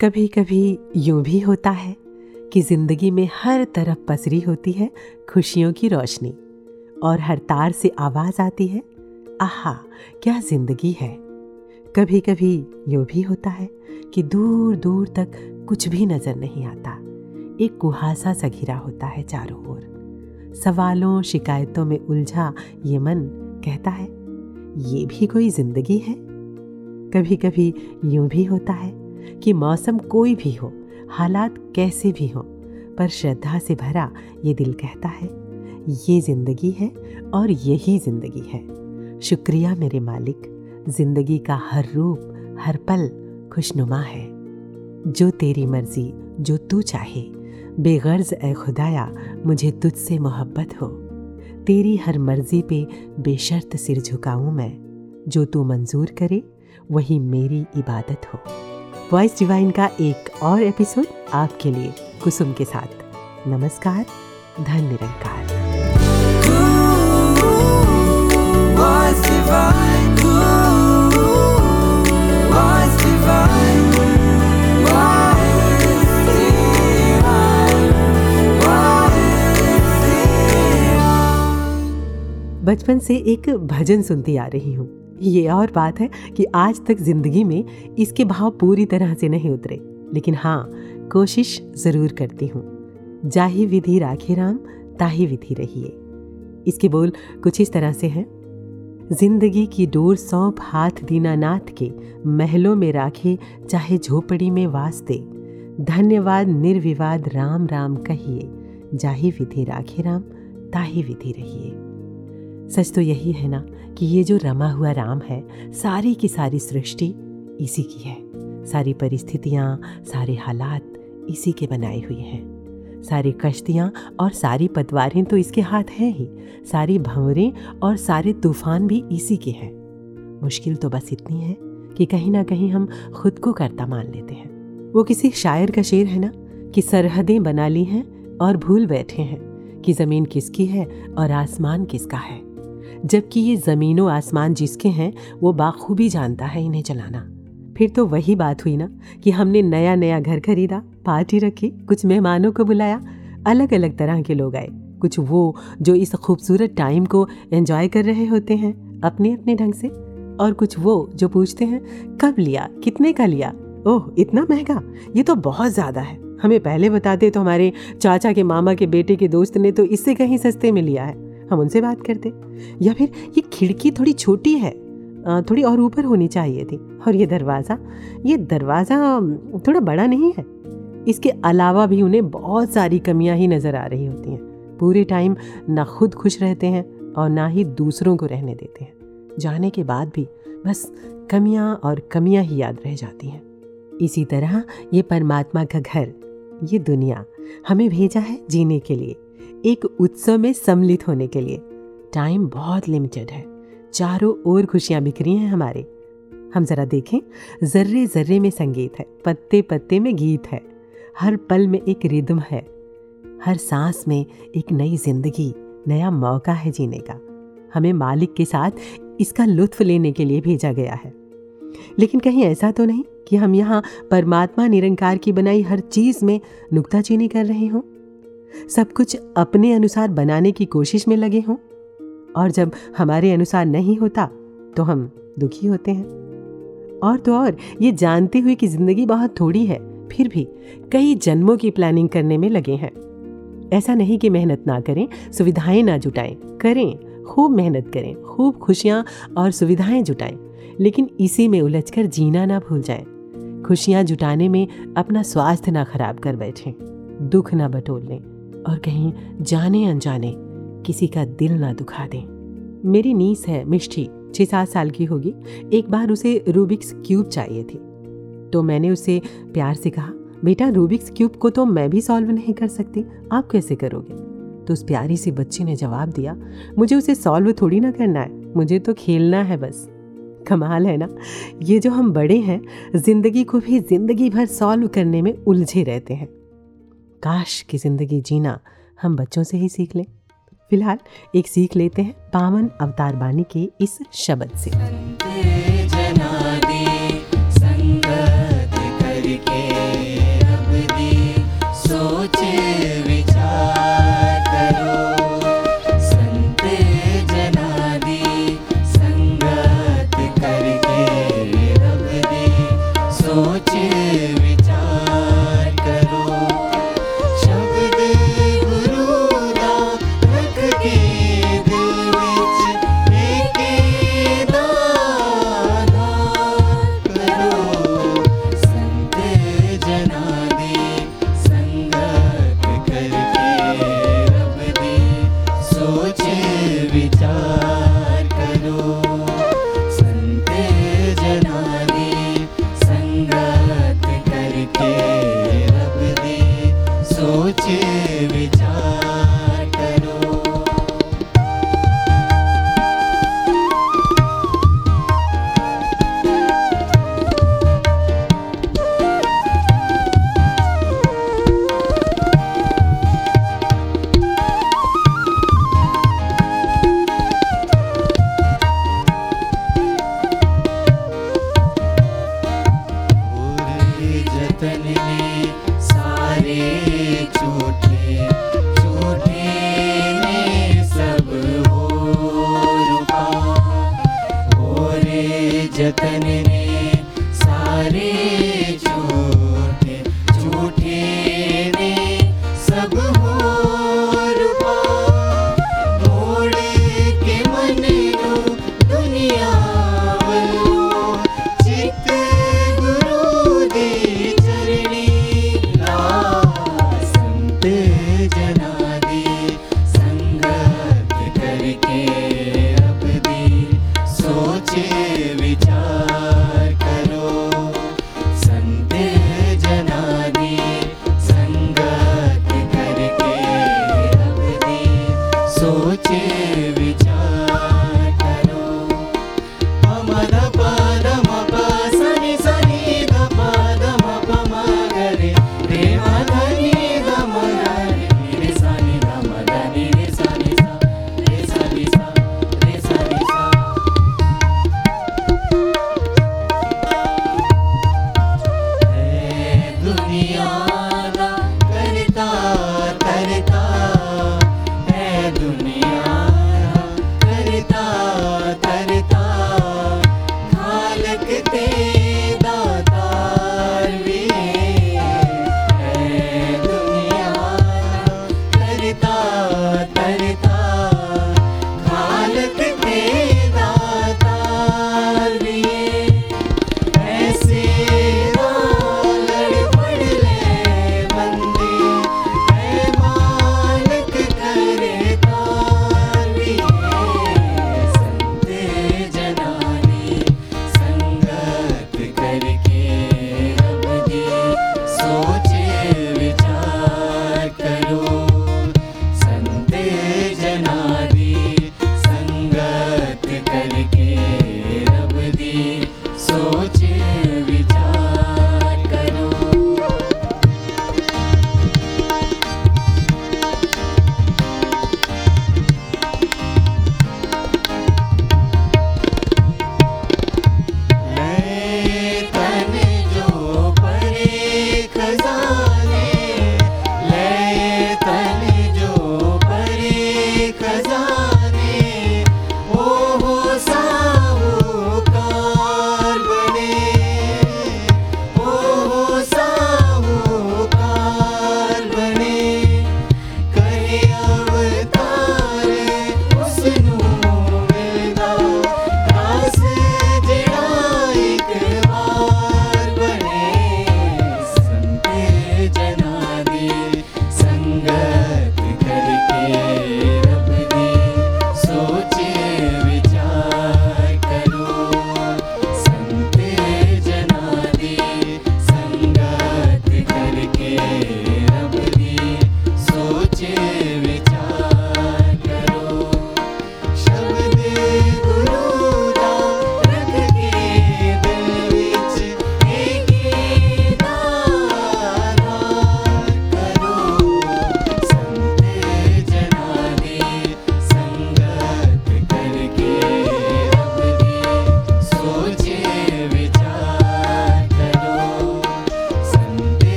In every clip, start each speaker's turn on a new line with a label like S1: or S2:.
S1: कभी कभी यूँ भी होता है कि ज़िंदगी में हर तरफ़ पसरी होती है खुशियों की रोशनी और हर तार से आवाज़ आती है, आहा, क्या ज़िंदगी है? कभी कभी यूँ भी होता है कि दूर दूर तक कुछ भी नज़र नहीं आता। एक कुहासा सा घिरा होता है चारों ओर। सवालों, शिकायतों में उलझा ये मन कहता है, ये भी कोई ज़िंदगी है? कभी कभी यूँ भी होता है कि मौसम कोई भी हो, हालात कैसे भी हो, पर श्रद्धा से भरा ये दिल कहता है, ये ज़िंदगी है और यही ज़िंदगी है। शुक्रिया मेरे मालिक, ज़िंदगी का हर रूप, हर पल खुशनुमा है। जो तेरी मर्ज़ी, जो तू चाहे, बेगर्ज ए खुदाया, मुझे तुझसे मोहब्बत हो। तेरी हर मर्ज़ी पे बेशर्त सिर झुकाऊं मैं, जो तू मंजूर करे, वही मेरी इबादत हो। वॉइस डिवाइन का एक और एपिसोड आपके लिए कुसुम के साथ। नमस्कार, धन निरंकार। बचपन से एक भजन सुनती आ रही हूँ। ये और बात है कि आज तक ज़िंदगी में इसके भाव पूरी तरह से नहीं उतरे। लेकिन हाँ कोशिश ज़रूर करती हूँ। जाही विधि राखे राम, ताही विधि रहिए। इसके बोल कुछ इस तरह से हैं। ज़िंदगी की डोर सौंप हाथ दीनानाथ के, महलों में राखे चाहे झोपड़ी में वास्ते धन्यवाद निर्विवाद राम राम कहिए। जाही विधि राखे राम, ताही विधि रहिए। सच तो यही है ना कि ये जो रमा हुआ राम है, सारी की सारी सृष्टि इसी की है। सारी परिस्थितियाँ, सारे हालात इसी के बनाए हुए हैं। सारी कश्तियाँ और सारी पतवारें तो इसके हाथ हैं ही। सारी भंवरें और सारे तूफ़ान भी इसी के हैं। मुश्किल तो बस इतनी है कि कहीं ना कहीं हम खुद को करता मान लेते हैं। वो किसी शायर का शेर है ना कि सरहदें बना ली हैं और भूल बैठे हैं कि ज़मीन किसकी है और आसमान किसका है। जबकि ये ज़मीनों आसमान जिसके हैं, वो बाखूबी जानता है इन्हें चलाना फिर तो वही बात हुई ना, कि हमने नया नया घर खरीदा, पार्टी रखी, कुछ मेहमानों को बुलाया अलग अलग तरह के लोग आए। कुछ वो जो इस खूबसूरत टाइम को एंजॉय कर रहे होते हैं अपने अपने ढंग से। और कुछ वो जो पूछते हैं, कब लिया, कितने का लिया? ओह, इतना महँगा? ये तो बहुत ज़्यादा है। हमें पहले बताते तो हमारे चाचा के मामा के बेटे के दोस्त ने तो इससे कहीं सस्ते में लिया है। हम उनसे बात करते या फिर ये खिड़की थोड़ी छोटी है थोड़ी और ऊपर होनी चाहिए थी। और ये दरवाज़ा ये दरवाज़ा थोड़ा बड़ा नहीं है। इसके अलावा भी उन्हें बहुत सारी कमियाँ ही नज़र आ रही होती हैं। पूरे टाइम ना खुद खुश रहते हैं और ना ही दूसरों को रहने देते हैं। जाने के बाद भी बस कमियाँ और कमियाँ ही याद रह जाती हैं। इसी तरह ये परमात्मा का घर, ये दुनिया हमें भेजा है जीने के लिए। एक उत्सव में सम्मिलित होने के लिए। टाइम बहुत लिमिटेड है। चारों ओर खुशियाँ बिखरी हैं हमारे। हम जरा देखें, जर्रे जर्रे में संगीत है, पत्ते पत्ते में गीत है। हर पल में एक रिदम है। हर सांस में एक नई ज़िंदगी, नया मौका है जीने का। हमें मालिक के साथ इसका लुत्फ लेने के लिए भेजा गया है। लेकिन कहीं ऐसा तो नहीं कि हम यहाँ परमात्मा निरंकार की बनाई हर चीज़ में नुकताचीनी कर रहे हों? सब कुछ अपने अनुसार बनाने की कोशिश में लगे हों। और जब हमारे अनुसार नहीं होता तो हम दुखी होते हैं। और तो और, ये जानते हुए कि ज़िंदगी बहुत थोड़ी है, फिर भी कई जन्मों की प्लानिंग करने में लगे हैं। ऐसा नहीं कि मेहनत ना करें, सुविधाएँ ना जुटाएँ। करें, खूब मेहनत करें, खूब खुशियाँ और सुविधाएँ जुटाएँ। लेकिन इसी में उलझकर जीना ना भूल जाएँ। खुशियाँ जुटाने में अपना स्वास्थ्य ना खराब कर बैठें। दुख ना बटोर लें और कहीं जाने अनजाने किसी का दिल ना दुखा दें। मेरी नीस है मिष्ठी छः सात साल की होगी। एक बार उसे रूबिक्स क्यूब चाहिए थी। तो मैंने उसे प्यार से कहा, बेटा रूबिक्स क्यूब को तो मैं भी सॉल्व नहीं कर सकती। आप कैसे करोगे? तो उस प्यारी सी बच्ची ने जवाब दिया, मुझे उसे सॉल्व थोड़ी ना करना है। मुझे तो खेलना है बस। कमाल है ना? ये जो हम बड़े हैं, ज़िंदगी को भी ज़िंदगी भर सॉल्व करने में उलझे रहते हैं। काश की ज़िंदगी जीना हम बच्चों से ही सीख लें। फ़िलहाल एक सीख लेते हैं पावन अवतार बानी के इस शब्द से।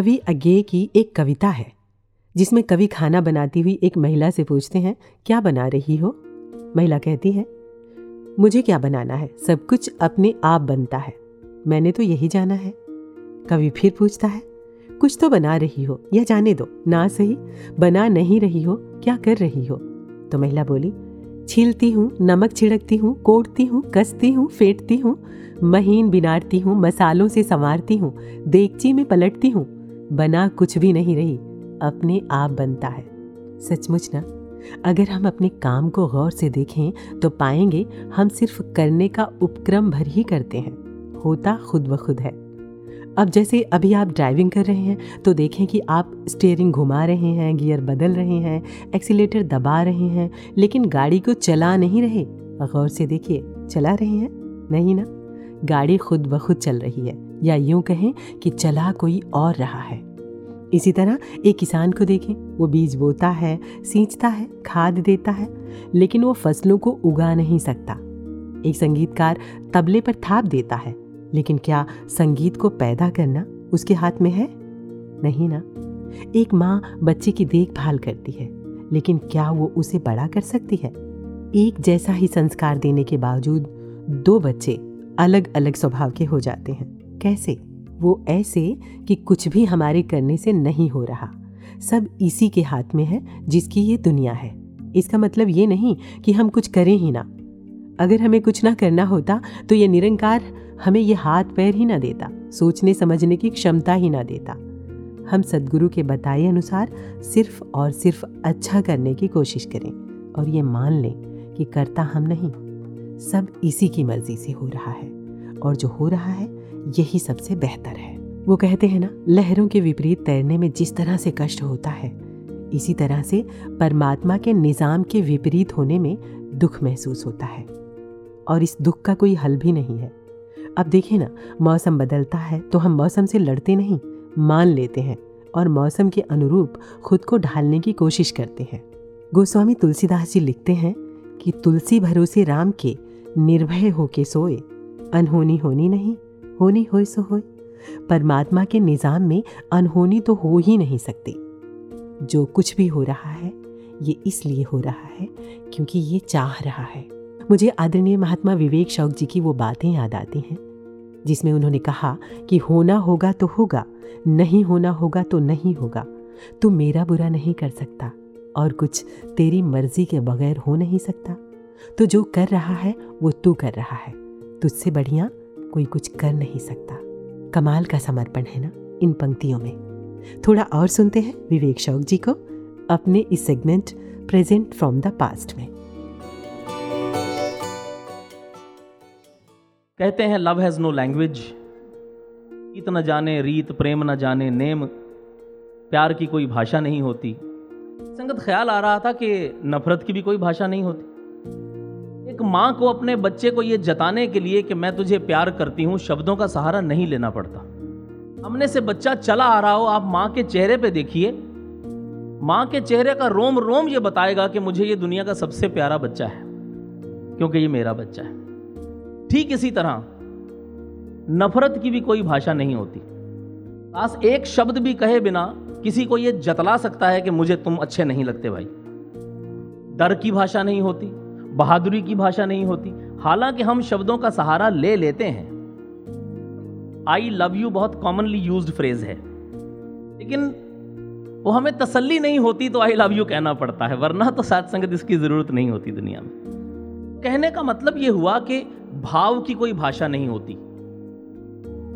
S1: कवि अज्ञे की एक कविता है, जिसमें कवि खाना बनाती हुई एक महिला से पूछते हैं, क्या बना रही हो? महिला कहती है, मुझे क्या बनाना है? सब कुछ अपने आप बनता है। मैंने तो यही जाना है। कवि फिर पूछता है, कुछ तो बना रही हो या जाने दो। ना सही, बना नहीं रही हो, क्या कर रही हो? तो महिला बोली, छीलती हूँ, नमक छिड़कती हूँ कोटती हूँ, कसती हूँ, फेंटती हूँ, महीन बिनारती हूँ, मसालों से संवारती हूँ, देगची में पलटती हूँ बना कुछ भी नहीं रही, अपने आप बनता है। सचमुच ना? अगर हम अपने काम को गौर से देखें तो पाएँगे हम सिर्फ़ करने का उपक्रम भर ही करते हैं। होता खुद ब खुद है। अब जैसे अभी आप ड्राइविंग कर रहे हैं तो देखें कि आप स्टेयरिंग घुमा रहे हैं गियर बदल रहे हैं एक्सीटर दबा रहे हैं, लेकिन गाड़ी को चला नहीं रहे। गौर से देखिए, चला रहे हैं? नहीं ना? गाड़ी खुद ब खुद चल रही है, या यूँ कहें कि चला कोई और रहा है। इसी तरह एक किसान को देखें, वो बीज बोता है, सींचता है, खाद देता है, लेकिन वो फ़सलों को उगा नहीं सकता। एक संगीतकार तबले पर थाप देता है, लेकिन क्या संगीत को पैदा करना उसके हाथ में है? नहीं ना। एक माँ बच्चे की देखभाल करती है, लेकिन क्या वो उसे बड़ा कर सकती है? एक जैसा ही संस्कार देने के बावजूद दो बच्चे अलग अलग स्वभाव के हो जाते हैं। कैसे? वो ऐसे कि कुछ भी हमारे करने से नहीं हो रहा। सब इसी के हाथ में है जिसकी ये दुनिया है। इसका मतलब ये नहीं कि हम कुछ करें ही ना। अगर हमें कुछ ना करना होता तो ये निरंकार हमें ये हाथ पैर ही ना देता, सोचने समझने की क्षमता ही ना देता। हम सदगुरु के बताए अनुसार सिर्फ़ और सिर्फ़ अच्छा करने की कोशिश करें और ये मान लें कि करता हम नहीं। सब इसी की मर्ज़ी से हो रहा है और जो हो रहा है, यही सबसे बेहतर है। वो कहते हैं ना, लहरों के विपरीत तैरने में जिस तरह से कष्ट होता है, इसी तरह से परमात्मा के निज़ाम के विपरीत होने में दुख महसूस होता है। और इस दुख का कोई हल भी नहीं है। अब देखिए ना, मौसम बदलता है तो हम मौसम से लड़ते नहीं, मान लेते हैं और मौसम के अनुरूप खुद को ढालने की कोशिश करते हैं। गोस्वामी तुलसीदास जी लिखते हैं कि तुलसी भरोसे राम के निर्भय होके सोए। अनहोनी होनी नहीं, होनी होए सो होए। परमात्मा के निज़ाम में अनहोनी तो हो ही नहीं सकती। जो कुछ भी हो रहा है, ये इसलिए हो रहा है क्योंकि ये चाह रहा है। मुझे आदरणीय महात्मा विवेक शौक जी की वो बातें याद आती हैं, जिसमें उन्होंने कहा कि होना होगा तो होगा, नहीं होना होगा तो नहीं होगा। तू मेरा बुरा नहीं कर सकता और कुछ तेरी मर्ज़ी के बगैर हो नहीं सकता। तो जो कर रहा है, वो तू कर रहा है। तुझसे बढ़िया कोई कुछ कर नहीं सकता। कमाल का समर्पण है ना, इन पंक्तियों में। थोड़ा और सुनते हैं विवेक शौक जी को, अपने इस segment present from the past में।
S2: कहते हैं लव हैज़ नो लैंग्वेज ईत न जाने रीत, प्रेम न जाने नेम, प्यार की कोई भाषा नहीं होती। संगत ख्याल आ रहा था कि नफरत की भी कोई भाषा नहीं होती। एक माँ को अपने बच्चे को ये जताने के लिए कि मैं तुझे प्यार करती हूँ, शब्दों का सहारा नहीं लेना पड़ता। हमने से बच्चा चला आ रहा हो, आप माँ के चेहरे पे देखिए। माँ के चेहरे का रोम रोम ये बताएगा कि मुझे ये दुनिया का सबसे प्यारा बच्चा है, क्योंकि ये मेरा बच्चा है। ठीक इसी तरह, नफरत की भी कोई भाषा नहीं होती। पास एक शब्द भी कहे बिना किसी को यह जतला सकता है कि मुझे तुम अच्छे नहीं लगते भाई। डर की भाषा नहीं होती। बहादुरी की भाषा नहीं होती। हालाँकि हम शब्दों का सहारा ले लेते हैं। आई लव यू बहुत कॉमनली यूज़ फ्रेज है। लेकिन वो हमें तसल्ली नहीं होती तो आई लव यू कहना पड़ता है, वरना तो साथ संगत इसकी ज़रूरत नहीं होती दुनिया में। कहने का मतलब यह हुआ कि भाव की कोई भाषा नहीं होती।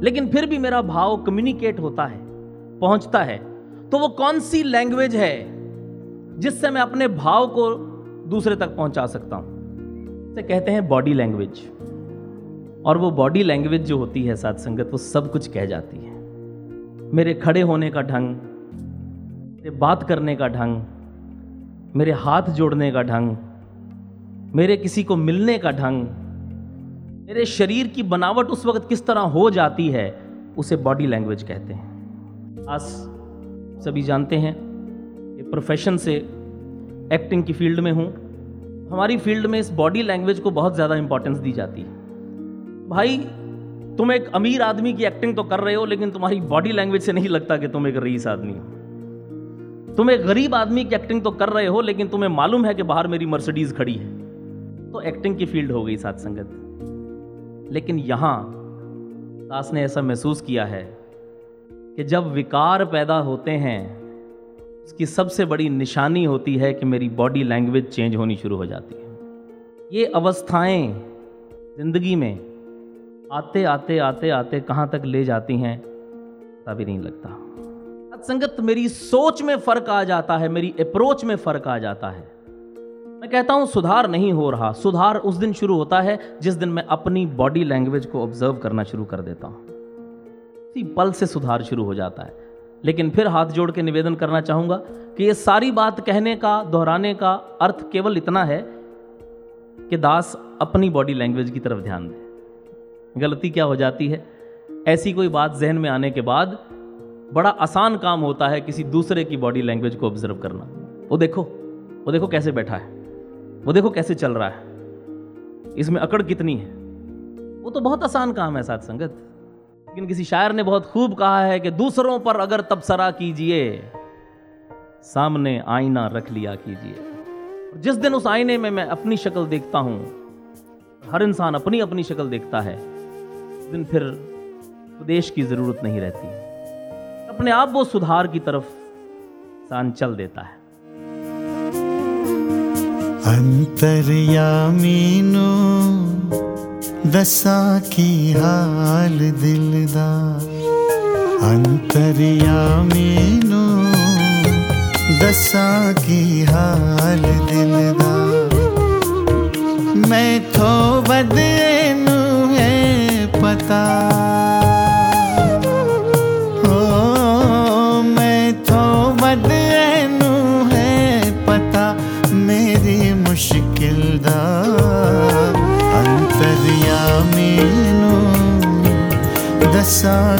S2: लेकिन फिर भी मेरा भाव कम्युनिकेट होता है, पहुँचता है। तो वो कौन सी लैंग्वेज है जिससे मैं अपने भाव को दूसरे तक पहुँचा सकता हूँ। से कहते हैं बॉडी लैंग्वेज। और वो बॉडी लैंग्वेज जो होती है साथ संगत, वो सब कुछ कह जाती है। मेरे खड़े होने का ढंग, मेरे बात करने का ढंग, मेरे हाथ जोड़ने का ढंग, मेरे किसी को मिलने का ढंग, मेरे शरीर की बनावट उस वक्त किस तरह हो जाती है, उसे बॉडी लैंग्वेज कहते हैं। आज सभी जानते हैं कि प्रोफेशन से एक्टिंग की फ़ील्ड में हूँ। हमारी फ़ील्ड में इस बॉडी लैंग्वेज को बहुत ज़्यादा इंपॉर्टेंस दी जाती है। भाई, तुम एक अमीर आदमी की एक्टिंग तो कर रहे हो, लेकिन तुम्हारी बॉडी लैंग्वेज से नहीं लगता कि तुम एक रईस आदमी हो। तुम एक गरीब आदमी की एक्टिंग तो कर रहे हो, लेकिन तुम्हें मालूम है कि बाहर मेरी मर्सिडीज खड़ी है। तो एक्टिंग की फ़ील्ड हो गई साथ संगत। लेकिन यहाँ, दास ने ऐसा महसूस किया है कि जब विकार पैदा होते हैं उसकी सबसे बड़ी निशानी होती है कि मेरी बॉडी लैंग्वेज चेंज होनी शुरू हो जाती है। ये अवस्थाएँ ज़िंदगी में आते आते आते आते कहाँ तक ले जाती हैं पता भी नहीं लगता। संगत मेरी सोच में फ़र्क आ जाता है, मेरी अप्रोच में फ़र्क आ जाता है। मैं कहता हूँ, सुधार नहीं हो रहा। सुधार उस दिन शुरू होता है, जिस दिन मैं अपनी बॉडी लैंग्वेज को ऑब्ज़र्व करना शुरू कर देता हूँ। इसी पल से सुधार शुरू हो जाता है। लेकिन फिर हाथ जोड़ के निवेदन करना चाहूँगा कि ये सारी बात कहने का, दोहराने का अर्थ केवल इतना है कि दास अपनी बॉडी लैंग्वेज की तरफ़ ध्यान दे। गलती क्या हो जाती है? ऐसी कोई बात जहन में आने के बाद बड़ा आसान काम होता है किसी दूसरे की बॉडी लैंग्वेज को ऑब्ज़र्व करना। वो देखो वो देखो कैसे बैठा है, वो देखो कैसे चल रहा है। इसमें अकड़ कितनी है? वो तो बहुत आसान काम है साथ संगत। लेकिन किसी शायर ने बहुत खूब कहा है कि दूसरों पर अगर तबसरा कीजिए, सामने आईना रख लिया कीजिए। जिस दिन उस आईने में मैं अपनी शक्ल देखता हूँ, हर इंसान अपनी अपनी शक्ल देखता है, उस दिन फिर उपदेश की ज़रूरत नहीं रहती। अपने आप वो सुधार की तरफ़ इंसान चल देता है।
S3: अंतरयामीनो दसा की हाल दिल अंतरिया मीनू दसा की हाल दिलदार। मैं थो बदनू है पता। दसा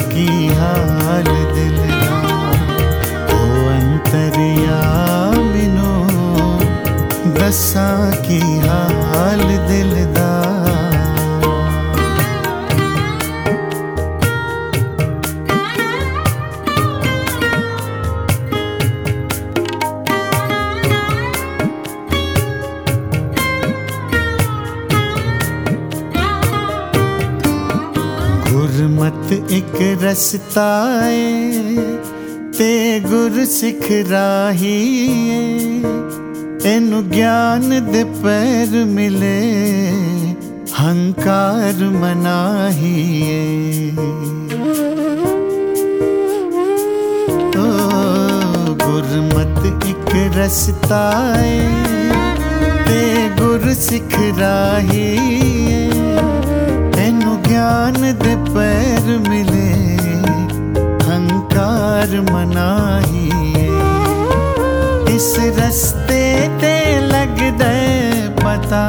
S3: ਇੱਕ ਰਸਤਾ ਏ ਤੇ ਗੁਰ ਸਿੱਖ ਰਾਹੀ ਏ ਇਹਨੂੰ ਗਿਆਨ ਦੇ ਪੈਰ ਮਿਲੇ ਹੰਕਾਰ ਮਨਾਹੀ ਏ ਓ ਗੁਰਮਤ ਇੱਕ ਰਸਤਾ ਏ ਤੇ ਗੁਰ ਸਿੱਖ ਰਾਹੀ चाँद पैर मिले हंकार मनाही इस रस्ते ते लग दे पता।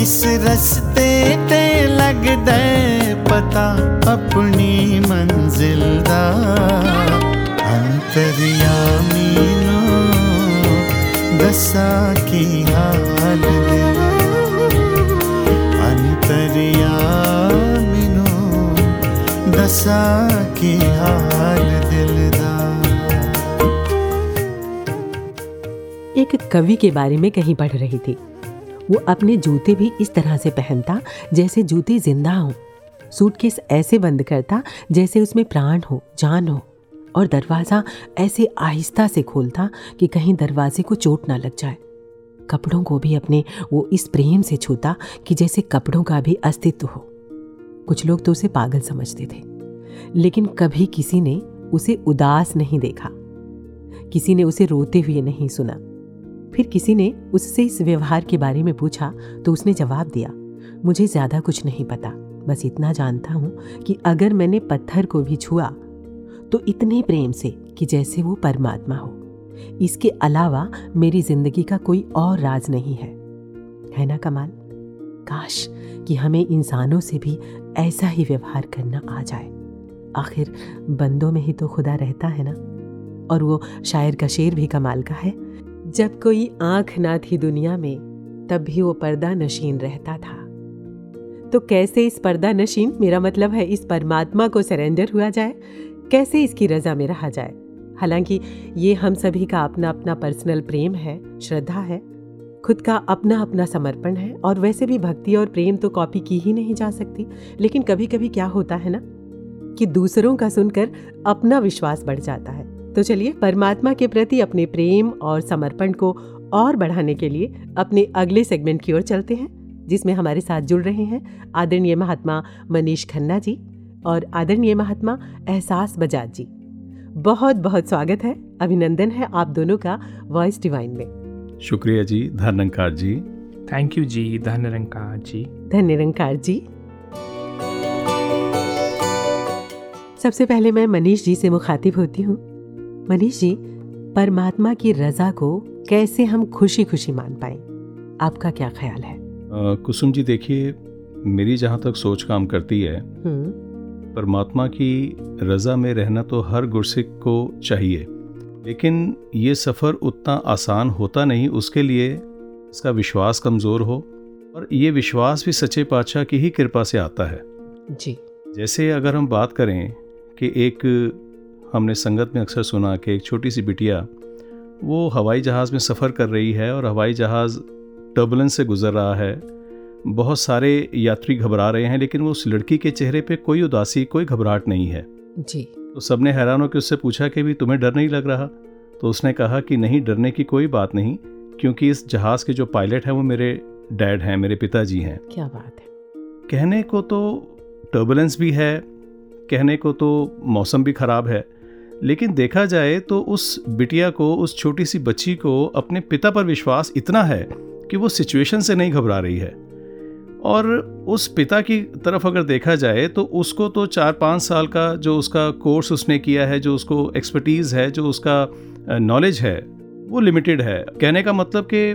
S3: इस रस्ते ते लग दे पता, अपनी
S1: मन कवि के बारे में कहीं पढ़ रही थी। वो अपने जूते भी इस तरह से पहनता जैसे जूते ज़िंदा हों। सूटकेस ऐसे बंद करता जैसे उसमें प्राण हो, जान हो। और दरवाज़ा ऐसे आहिस्ता से खोलता कि कहीं दरवाजे को चोट ना लग जाए। कपड़ों को भी अपने वो इस प्रेम से छूता कि जैसे कपड़ों का भी अस्तित्व हो। कुछ लोग तो उसे पागल समझते थे। लेकिन कभी किसी ने उसे उदास नहीं देखा। किसी ने उसे रोते हुए नहीं सुना। फिर किसी ने उससे इस व्यवहार के बारे में पूछा तो उसने जवाब दिया, मुझे ज़्यादा कुछ नहीं पता। बस इतना जानता हूँ कि अगर मैंने पत्थर को भी छुआ तो इतने प्रेम से कि जैसे वो परमात्मा हो। इसके अलावा मेरी ज़िंदगी का कोई और राज नहीं है। है ना कमाल? काश कि हमें इंसानों से भी ऐसा ही व्यवहार करना आ जाए। आखिर बंदों में ही तो खुदा रहता है ना? और वो शायर का शेर भी कमाल का है। जब कोई आँख ना थी दुनिया में, तब भी वो पर्दा नशीन रहता था। तो कैसे इस पर्दा नशीन मेरा मतलब है इस परमात्मा को सरेंडर हुआ जाए? कैसे इसकी रजा में रहा जाए? हालाँकि ये हम सभी का अपना अपना पर्सनल प्रेम है, श्रद्धा है, खुद का अपना अपना समर्पण है, और वैसे भी भक्ति और प्रेम तो कॉपी की ही नहीं जा सकती। लेकिन कभी कभी क्या होता है ना, कि दूसरों का सुनकर अपना विश्वास बढ़ जाता है। तो चलिए परमात्मा के प्रति अपने प्रेम और समर्पण को और बढ़ाने के लिए अपने अगले सेगमेंट की ओर चलते हैं जिसमें हमारे साथ जुड़ रहे हैं आदरणीय महात्मा मनीष खन्ना जी और आदरणीय महात्मा एहसास बजाज जी। बहुत बहुत स्वागत है अभिनंदन है आप दोनों का वॉइस डिवाइन में।
S4: शुक्रिया जी धन रंकार जी।
S5: थैंक यू जी धन जी।
S1: धन निरंकार जी। सबसे पहले मैं मनीष जी से मुखातिब होती हूँ। मनीष जी परमात्मा की रजा को कैसे हम खुशी खुशी मान पाए? आपका क्या ख्याल है?
S4: अ, कुसुम जी देखिए मेरी जहाँ तक सोच काम करती है परमात्मा की रज़ा में रहना तो हर गुरसिक को चाहिए लेकिन ये सफ़र उतना आसान होता नहीं उसके लिए इसका विश्वास कमज़ोर हो और ये विश्वास भी सच्चे पातशाह की ही कृपा से आता है।
S1: जी।
S4: जैसे अगर हम बात करें कि एक हमने संगत में अक्सर सुना कि एक छोटी सी बिटिया वो हवाई जहाज़ में सफ़र कर रही है और हवाई जहाज़ टर्बुलेंस से गुज़र रहा है। बहुत सारे यात्री घबरा रहे हैं लेकिन वो उस लड़की के चेहरे पे कोई उदासी कोई घबराहट नहीं है।
S1: जी।
S4: तो सबने हैरान होकर उससे पूछा कि भी तुम्हें डर नहीं लग रहा? तो उसने कहा कि नहीं डरने की कोई बात नहीं क्योंकि इस जहाज़ के जो पायलट हैं वो मेरे डैड हैं मेरे पिताजी हैं।
S1: क्या बात है।
S4: कहने को तो टर्बुलेंस भी है कहने को तो मौसम भी ख़राब है लेकिन देखा जाए तो उस बिटिया को उस छोटी सी बच्ची को अपने पिता पर विश्वास इतना है कि वो सिचुएशन से नहीं घबरा रही है। और उस पिता की तरफ़ अगर देखा जाए तो उसको तो चार पाँच साल का जो उसका कोर्स उसने किया है जो उसको एक्सपर्टीज़ है जो उसका नॉलेज है वो लिमिटेड है। कहने का मतलब कि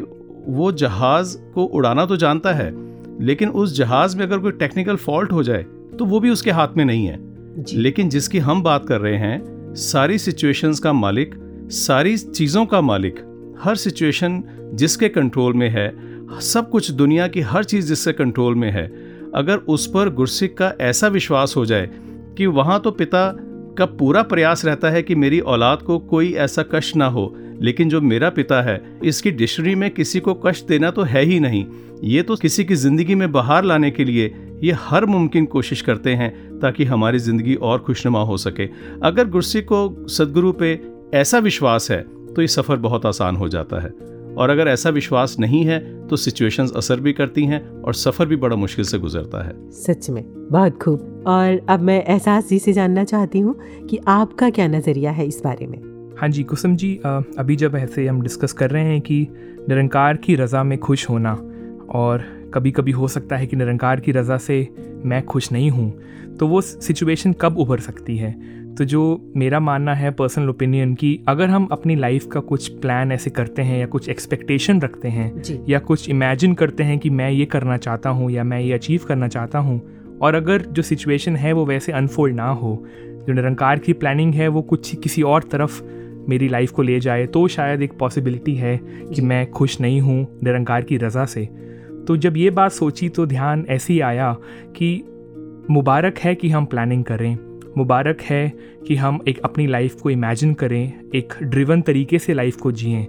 S4: वो जहाज़ को उड़ाना तो जानता है लेकिन उस जहाज़ में अगर कोई टेक्निकल फॉल्ट हो जाए तो वो भी उसके हाथ में नहीं है। लेकिन जिसकी हम बात कर रहे हैं सारी सिचुएशंस का मालिक, सारी चीज़ों का मालिक, हर सिचुएशन जिसके कंट्रोल में है, सब कुछ दुनिया की हर चीज़ जिसके कंट्रोल में है, अगर उस पर गुरसिक का ऐसा विश्वास हो जाए कि वहाँ तो पिता का पूरा प्रयास रहता है कि मेरी औलाद को कोई ऐसा कष्ट ना हो लेकिन जो मेरा पिता है, इसकी डिक्शनरी में किसी को कष्ट देना तो है ही नहीं। ये तो किसी की ज़िंदगी में बाहर लाने के लिए ये हर मुमकिन कोशिश करते हैं ताकि हमारी ज़िंदगी और खुशनुमा हो सके। अगर गुरसी को सदगुरु पे ऐसा विश्वास है तो ये सफ़र बहुत आसान हो जाता है। और अगर ऐसा विश्वास नहीं है तो सिचुएशंस असर भी करती हैं और सफ़र भी बड़ा मुश्किल से गुजरता है।
S1: सच में, बहुत खूब। और अब मैं एहसास जी से जानना चाहती हूँ कि आपका क्या नज़रिया है इस बारे में?
S5: हाँ जी कुसुम जी अभी जब ऐसे हम डिस्कस कर रहे हैं कि निरंकार की रज़ा में खुश होना और कभी कभी हो सकता है कि निरंकार की रज़ा से मैं खुश नहीं हूँ तो वो सिचुएशन कब उभर सकती है? तो जो मेरा मानना है पर्सनल ओपिनियन कि अगर हम अपनी लाइफ का कुछ प्लान ऐसे करते हैं या कुछ एक्सपेक्टेशन रखते हैं या कुछ इमेजिन करते हैं कि मैं ये करना चाहता हूँ या मैं ये अचीव करना चाहता हूँ और अगर जो सिचुएशन है वो वैसे अनफोल्ड ना हो जो निरंकार की प्लानिंग है वो कुछ किसी और तरफ़ मेरी लाइफ को ले जाए तो शायद एक पॉसिबिलिटी है कि मैं खुश नहीं हूँ निरंकार की रज़ा से। तो जब ये बात सोची तो ध्यान ऐसे ही आया कि मुबारक है कि हम प्लानिंग करें। मुबारक है कि हम एक अपनी लाइफ को इमेजिन करें, एक ड्रिवन तरीके से लाइफ को जिएँ।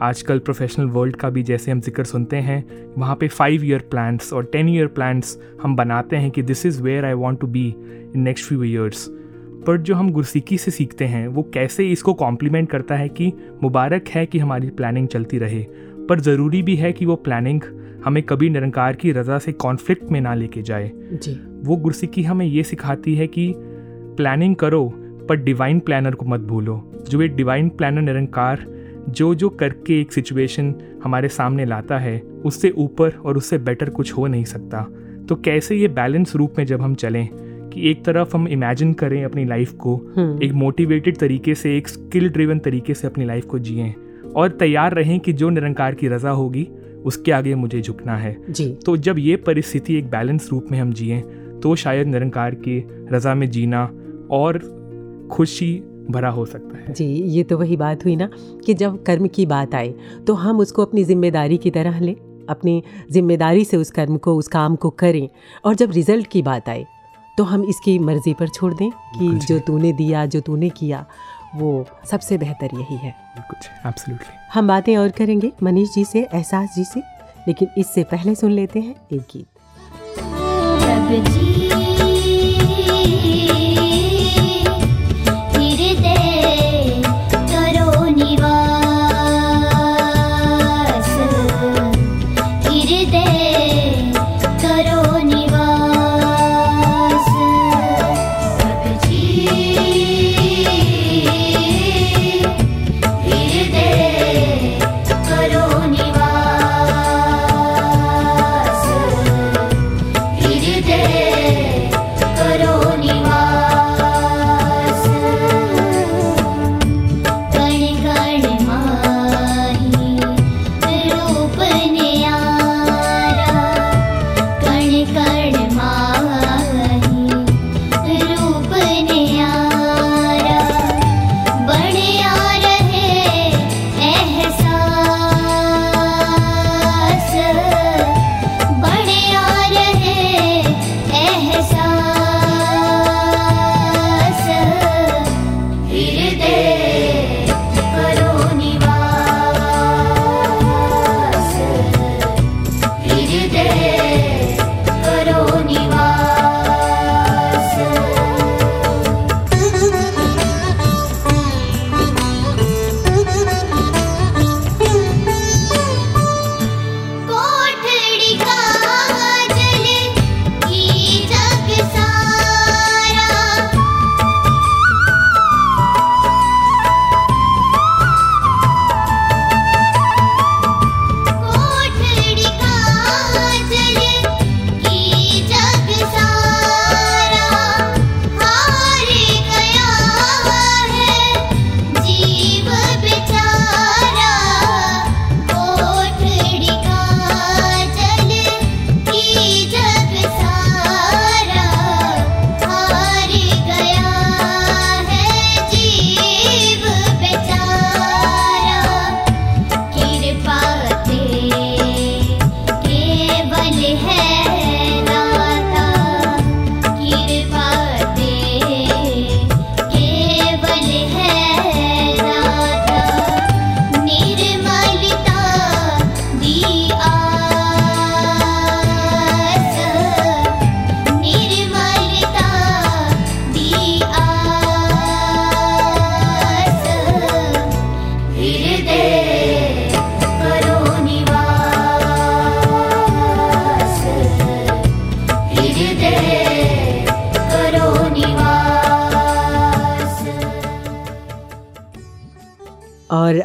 S5: आजकल प्रोफेशनल वर्ल्ड का भी जैसे हम ज़िक्र सुनते हैं, वहाँ पे फाइव ईयर प्लान्स और टेन ईयर प्लान्स हम बनाते हैं कि this is where I want to be in next few years पर जो हम गुरसिकी से सीखते हैं वो कैसे इसको कॉम्प्लीमेंट करता है कि मुबारक है कि हमारी प्लानिंग चलती रहे पर ज़रूरी भी है कि वो प्लानिंग हमें कभी निरंकार की रज़ा से कॉन्फ्लिक्ट में ना लेके जाए।
S1: जी।
S5: वो गुरसिकी हमें ये सिखाती है कि प्लानिंग करो पर डिवाइन प्लानर को मत भूलो। जो एक डिवाइन प्लानर निरंकार जो जो करके एक सिचुएशन हमारे सामने लाता है उससे ऊपर और उससे बेटर कुछ हो नहीं सकता। तो कैसे ये बैलेंस रूप में जब हम चलें कि एक तरफ़ हम इमेजिन करें अपनी लाइफ को
S1: हम्म,
S5: एक मोटिवेटेड तरीके से एक स्किल ड्रिवन तरीके से अपनी लाइफ को जिएँ और तैयार रहें कि जो निरंकार की रज़ा होगी उसके आगे मुझे झुकना है।
S1: जी।
S5: तो जब ये परिस्थिति एक बैलेंस रूप में हम जिए तो शायद निरंकार की रज़ा में जीना और खुशी भरा हो सकता है।
S1: जी ये तो वही बात हुई ना कि जब कर्म की बात आए तो हम उसको अपनी ज़िम्मेदारी की तरह लें अपनी ज़िम्मेदारी से उस कर्म को उस काम को करें और जब रिज़ल्ट की बात आए
S6: तो हम इसकी मर्ज़ी पर छोड़ दें कि
S5: जो
S6: तूने दिया जो तूने किया वो सबसे बेहतर यही है।
S5: कुछ एब्सोल्युटली
S6: हम बातें और करेंगे मनीष जी से एहसास जी से लेकिन इससे पहले सुन लेते हैं एक गीत।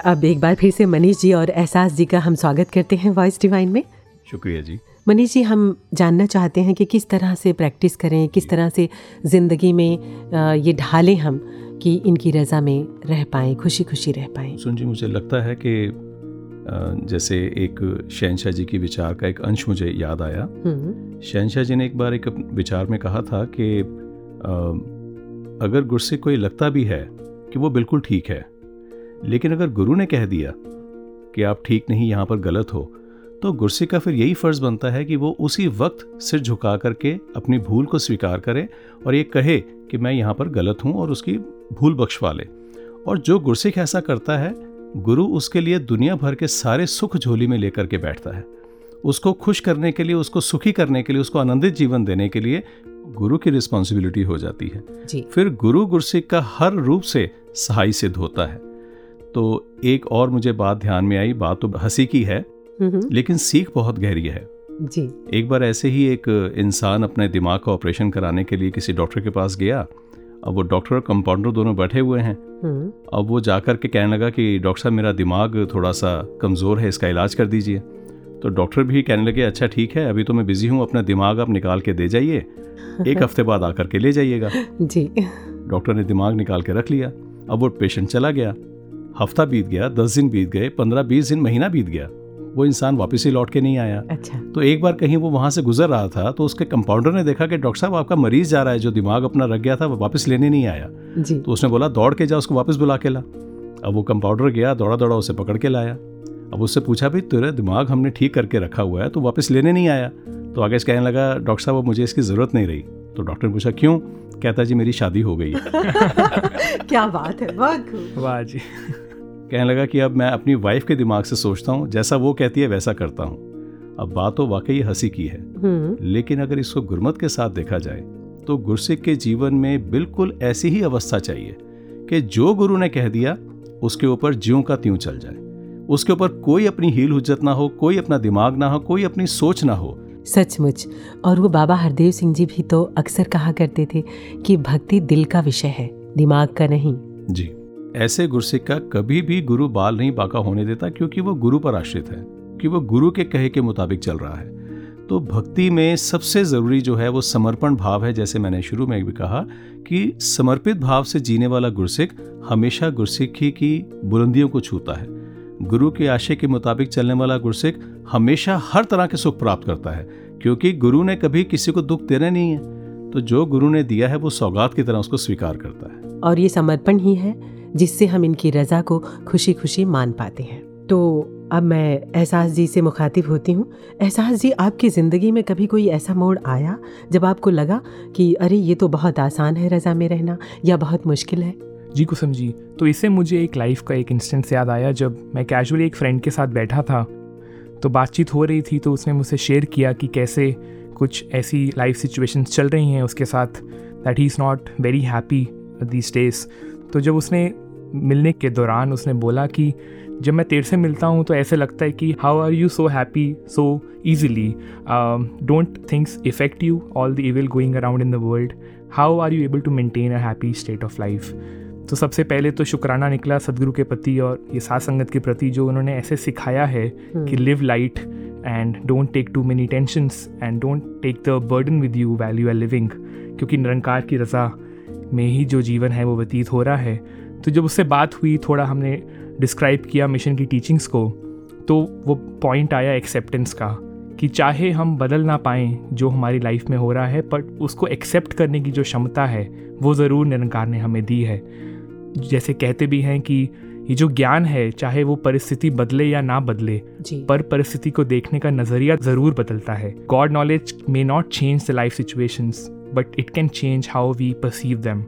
S6: अब एक बार फिर से मनीष जी और एहसास जी का हम स्वागत करते हैं वॉइस डिवाइन में।
S4: शुक्रिया जी।
S6: मनीष जी हम जानना चाहते हैं कि किस तरह से प्रैक्टिस करें किस तरह से ज़िंदगी में ये ढालें हम कि इनकी रज़ा में रह पाएँ खुशी खुशी रह पाएँ।
S4: सुन जी मुझे लगता है कि जैसे एक शहनशाह जी के विचार का एक अंश मुझे याद आया।
S6: हम्म,
S4: शहनशाह जी ने एक बार एक विचार में कहा था कि अगर गुस्से कोई लगता भी है कि वो बिल्कुल ठीक है लेकिन अगर गुरु ने कह दिया कि आप ठीक नहीं यहाँ पर गलत हो तो गुस्से का फिर यही फ़र्ज़ बनता है कि वो उसी वक्त सिर झुका करके अपनी भूल को स्वीकार करे और ये कहे कि मैं यहाँ पर गलत हूँ और उसकी भूल बख्शवा ले। और जो गुरसिख ऐसा करता है गुरु उसके लिए दुनिया भर के सारे सुख झोली में लेकर के बैठता है। उसको खुश करने के लिए उसको सुखी करने के लिए उसको आनंदित जीवन देने के लिए गुरु की रिस्पॉन्सिबिलिटी हो जाती है।
S6: जी।
S4: फिर गुरु गुरसिख का हर रूप से सहाय सिद्ध होता है। तो एक और मुझे बात ध्यान में आई बात तो हँसी की है
S6: हम्म,
S4: लेकिन सीख बहुत गहरी है।
S6: जी।
S4: एक बार ऐसे ही एक इंसान अपने दिमाग का ऑपरेशन कराने के लिए किसी डॉक्टर के पास गया अब वो डॉक्टर और कंपाउंडर दोनों बैठे हुए हैं।
S6: हम्म,
S4: अब वो जाकर के कहने लगा कि डॉक्टर साहब मेरा दिमाग थोड़ा सा कमज़ोर है इसका इलाज कर दीजिए। तो डॉक्टर भी कहने लगे अच्छा ठीक है अभी तो मैं बिज़ी हूँ अपना दिमाग आप निकाल के दे जाइए। एक हफ़्ते बाद आकर के ले जाइएगा।
S6: जी।
S4: डॉक्टर ने दिमाग निकाल के रख लिया। अब वो पेशेंट चला गया। हफ़्ता बीत गया दस दिन बीत गए पंद्रह बीस दिन महीना बीत गया। वो इंसान वापस ही लौट के नहीं आया।
S6: अच्छा।
S4: तो एक बार कहीं वो वहाँ से गुजर रहा था तो उसके कंपाउंडर ने देखा कि डॉक्टर साहब आपका मरीज़ जा रहा है जो दिमाग अपना रख गया था वो वापस लेने नहीं आया।
S6: जी।
S4: तो उसने बोला दौड़ के जा उसको वापस बुला के ला। अब वो कंपाउंडर गया दौड़ा दौड़ा उसे पकड़ के लाया। अब उससे पूछा भाई तेरा दिमाग हमने ठीक करके रखा हुआ है तो वापस लेने नहीं आया? तो आगे से कहने लगा डॉक्टर साहब अब मुझे इसकी ज़रूरत नहीं रही। तो डॉक्टर ने पूछा क्यों? कहता जी मेरी शादी हो गई
S1: क्या बात है
S5: वाह जी।
S4: कहने लगा कि अब मैं अपनी वाइफ के दिमाग से सोचता हूँ जैसा वो कहती है वैसा करता हूँ। अब बात तो वाकई हँसी की है।
S1: हम्म।
S4: लेकिन अगर इसको गुरमत के साथ देखा जाए तो गुरसिक के जीवन में बिल्कुल ऐसी ही अवस्था चाहिए कि जो गुरु ने कह दिया उसके ऊपर ज्यों का त्यों चल जाए। उसके ऊपर कोई अपनी हील हुज्जत ना हो कोई अपना दिमाग ना हो कोई अपनी सोच ना हो।
S1: सचमुच। और वो बाबा हरदेव सिंह जी भी तो अक्सर कहा करते थे कि भक्ति दिल का विषय है दिमाग का नहीं।
S4: जी। ऐसे गुरसिक का कभी भी गुरु बाल नहीं बाका होने देता क्योंकि वो गुरु पर आश्रित है, कि वो गुरु के कहे के मुताबिक चल रहा है। तो भक्ति में सबसे ज़रूरी जो है वो समर्पण भाव है, जैसे मैंने शुरू में भी कहा कि समर्पित भाव से जीने वाला गुरसिख हमेशा गुरसिखी की बुलंदियों को छूता है। गुरु के आशय के मुताबिक चलने वाला गुरसिख हमेशा हर तरह के सुख प्राप्त करता है, क्योंकि गुरु ने कभी किसी को दुख देना नहीं है। तो जो गुरु ने दिया है, वो सौगात की तरह उसको स्वीकार करता है।
S1: और ये समर्पण ही है। जिससे हम इनकी रजा को खुशी खुशी मान पाते हैं। तो अब मैं एहसास जी से मुखातिब होती हूँ। एहसास जी, आपकी ज़िंदगी में कभी कोई ऐसा मोड़ आया जब आपको लगा कि, अरे, ये तो बहुत आसान है रज़ा में रहना या बहुत मुश्किल है
S5: जी, कुसुम जी तो इससे मुझे एक लाइफ का एक इंस्टेंस याद आया जब मैं कैजुअली एक फ्रेंड के साथ बैठा था। तो बातचीत हो रही थी तो उसने मुझसे शेयर किया कि कैसे कुछ ऐसी लाइफ सिचुएशंस चल रही हैं उसके साथ that he is not very happy these days तो जब उसने मिलने के दौरान उसने बोला कि जब मैं तेरे से मिलता हूँ तो ऐसे लगता है कि how are you so happy so easily don't things effect you all the evil going around in the world how are you able to maintain a happy state of life तो सबसे पहले तो शुक्राना निकला सदगुरु के प्रति और ये सात संगत के प्रति जो उन्होंने ऐसे सिखाया है कि live light and don't take too many tensions and don't take the burden with you value are living क्योंकि निरंकार की रज़ा में ही जो जीवन है वो व्यतीत हो रहा है। तो जब उससे बात हुई थोड़ा हमने डिस्क्राइब किया मिशन की टीचिंग्स को तो वो पॉइंट आया एक्सेप्टेंस का कि चाहे हम बदल ना पाएँ जो हमारी लाइफ में हो रहा है बट उसको एक्सेप्ट करने की जो क्षमता है वो ज़रूर निरंकार ने हमें दी है। जैसे कहते भी हैं कि ये जो ज्ञान है चाहे वो परिस्थिति बदले या ना बदले पर परिस्थिति को देखने का नज़रिया ज़रूर बदलता है। God knowledge may not change the life situations but it can change how we perceive them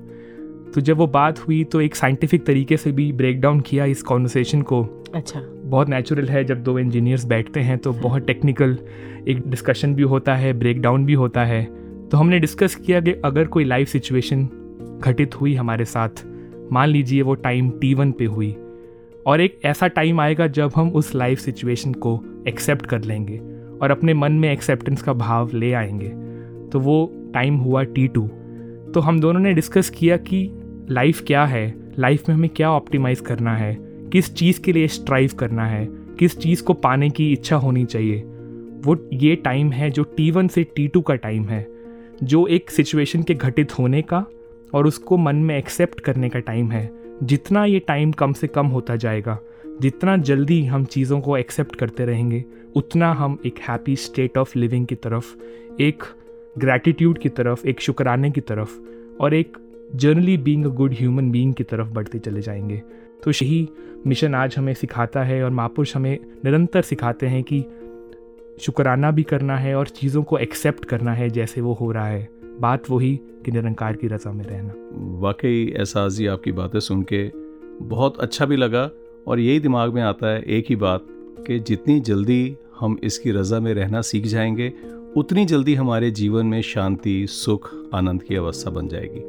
S5: तो जब वो बात हुई तो एक साइंटिफिक तरीके से भी ब्रेक डाउन किया इस कॉन्वर्सेशन को।
S1: अच्छा।
S5: बहुत नेचुरल है जब दो इंजीनियर्स बैठते हैं तो बहुत टेक्निकल एक डिस्कशन भी होता है ब्रेक डाउन भी होता है। तो हमने डिस्कस किया कि अगर कोई लाइफ सिचुएशन घटित हुई हमारे साथ मान लीजिए वो टाइम टी वन पे हुई और एक ऐसा टाइम आएगा जब हम उस लाइफ सिचुएशन को एक्सेप्ट कर लेंगे और अपने मन में एक्सेप्टेंस का भाव ले आएँगे। तो वो टाइम हुआ टी टू तो हम दोनों ने डिस्कस किया कि लाइफ क्या है? लाइफ में हमें क्या ऑप्टिमाइज करना है? किस चीज़ के लिए स्ट्राइव करना है? किस चीज़ को पाने की इच्छा होनी चाहिए? वो ये टाइम है जो टी वन से टी टू का टाइम है, जो एक सिचुएशन के घटित होने का और उसको मन में एक्सेप्ट करने का टाइम है। जितना ये टाइम कम से कम होता जाएगा, जितना जल्दी हम चीज़ों को एक्सेप्ट करते रहेंगे, उतना हम एक हैप्पी स्टेट ऑफ़ लिविंग की तरफ़, एक ग्रैटिट्यूड की तरफ़, एक शुक्राने की तरफ़ और एक journey being a good human being की तरफ़ बढ़ते चले जाएँगे। तो यही मिशन आज हमें सिखाता है और महापुरुष हमें निरंतर सिखाते हैं कि शुक्राना भी करना है और चीज़ों को एक्सेप्ट करना है जैसे वो हो रहा है। बात वही कि निरंकार की रज़ा में रहना।
S4: वाकई एहसास जी आपकी बातें सुन के बहुत अच्छा भी लगा और यही दिमाग में आता है एक ही बात कि जितनी जल्दी हम इसकी रज़ा में रहना सीख जाएँगे उतनी जल्दी हमारे जीवन में शांति सुख आनंद की अवस्था बन जाएगी।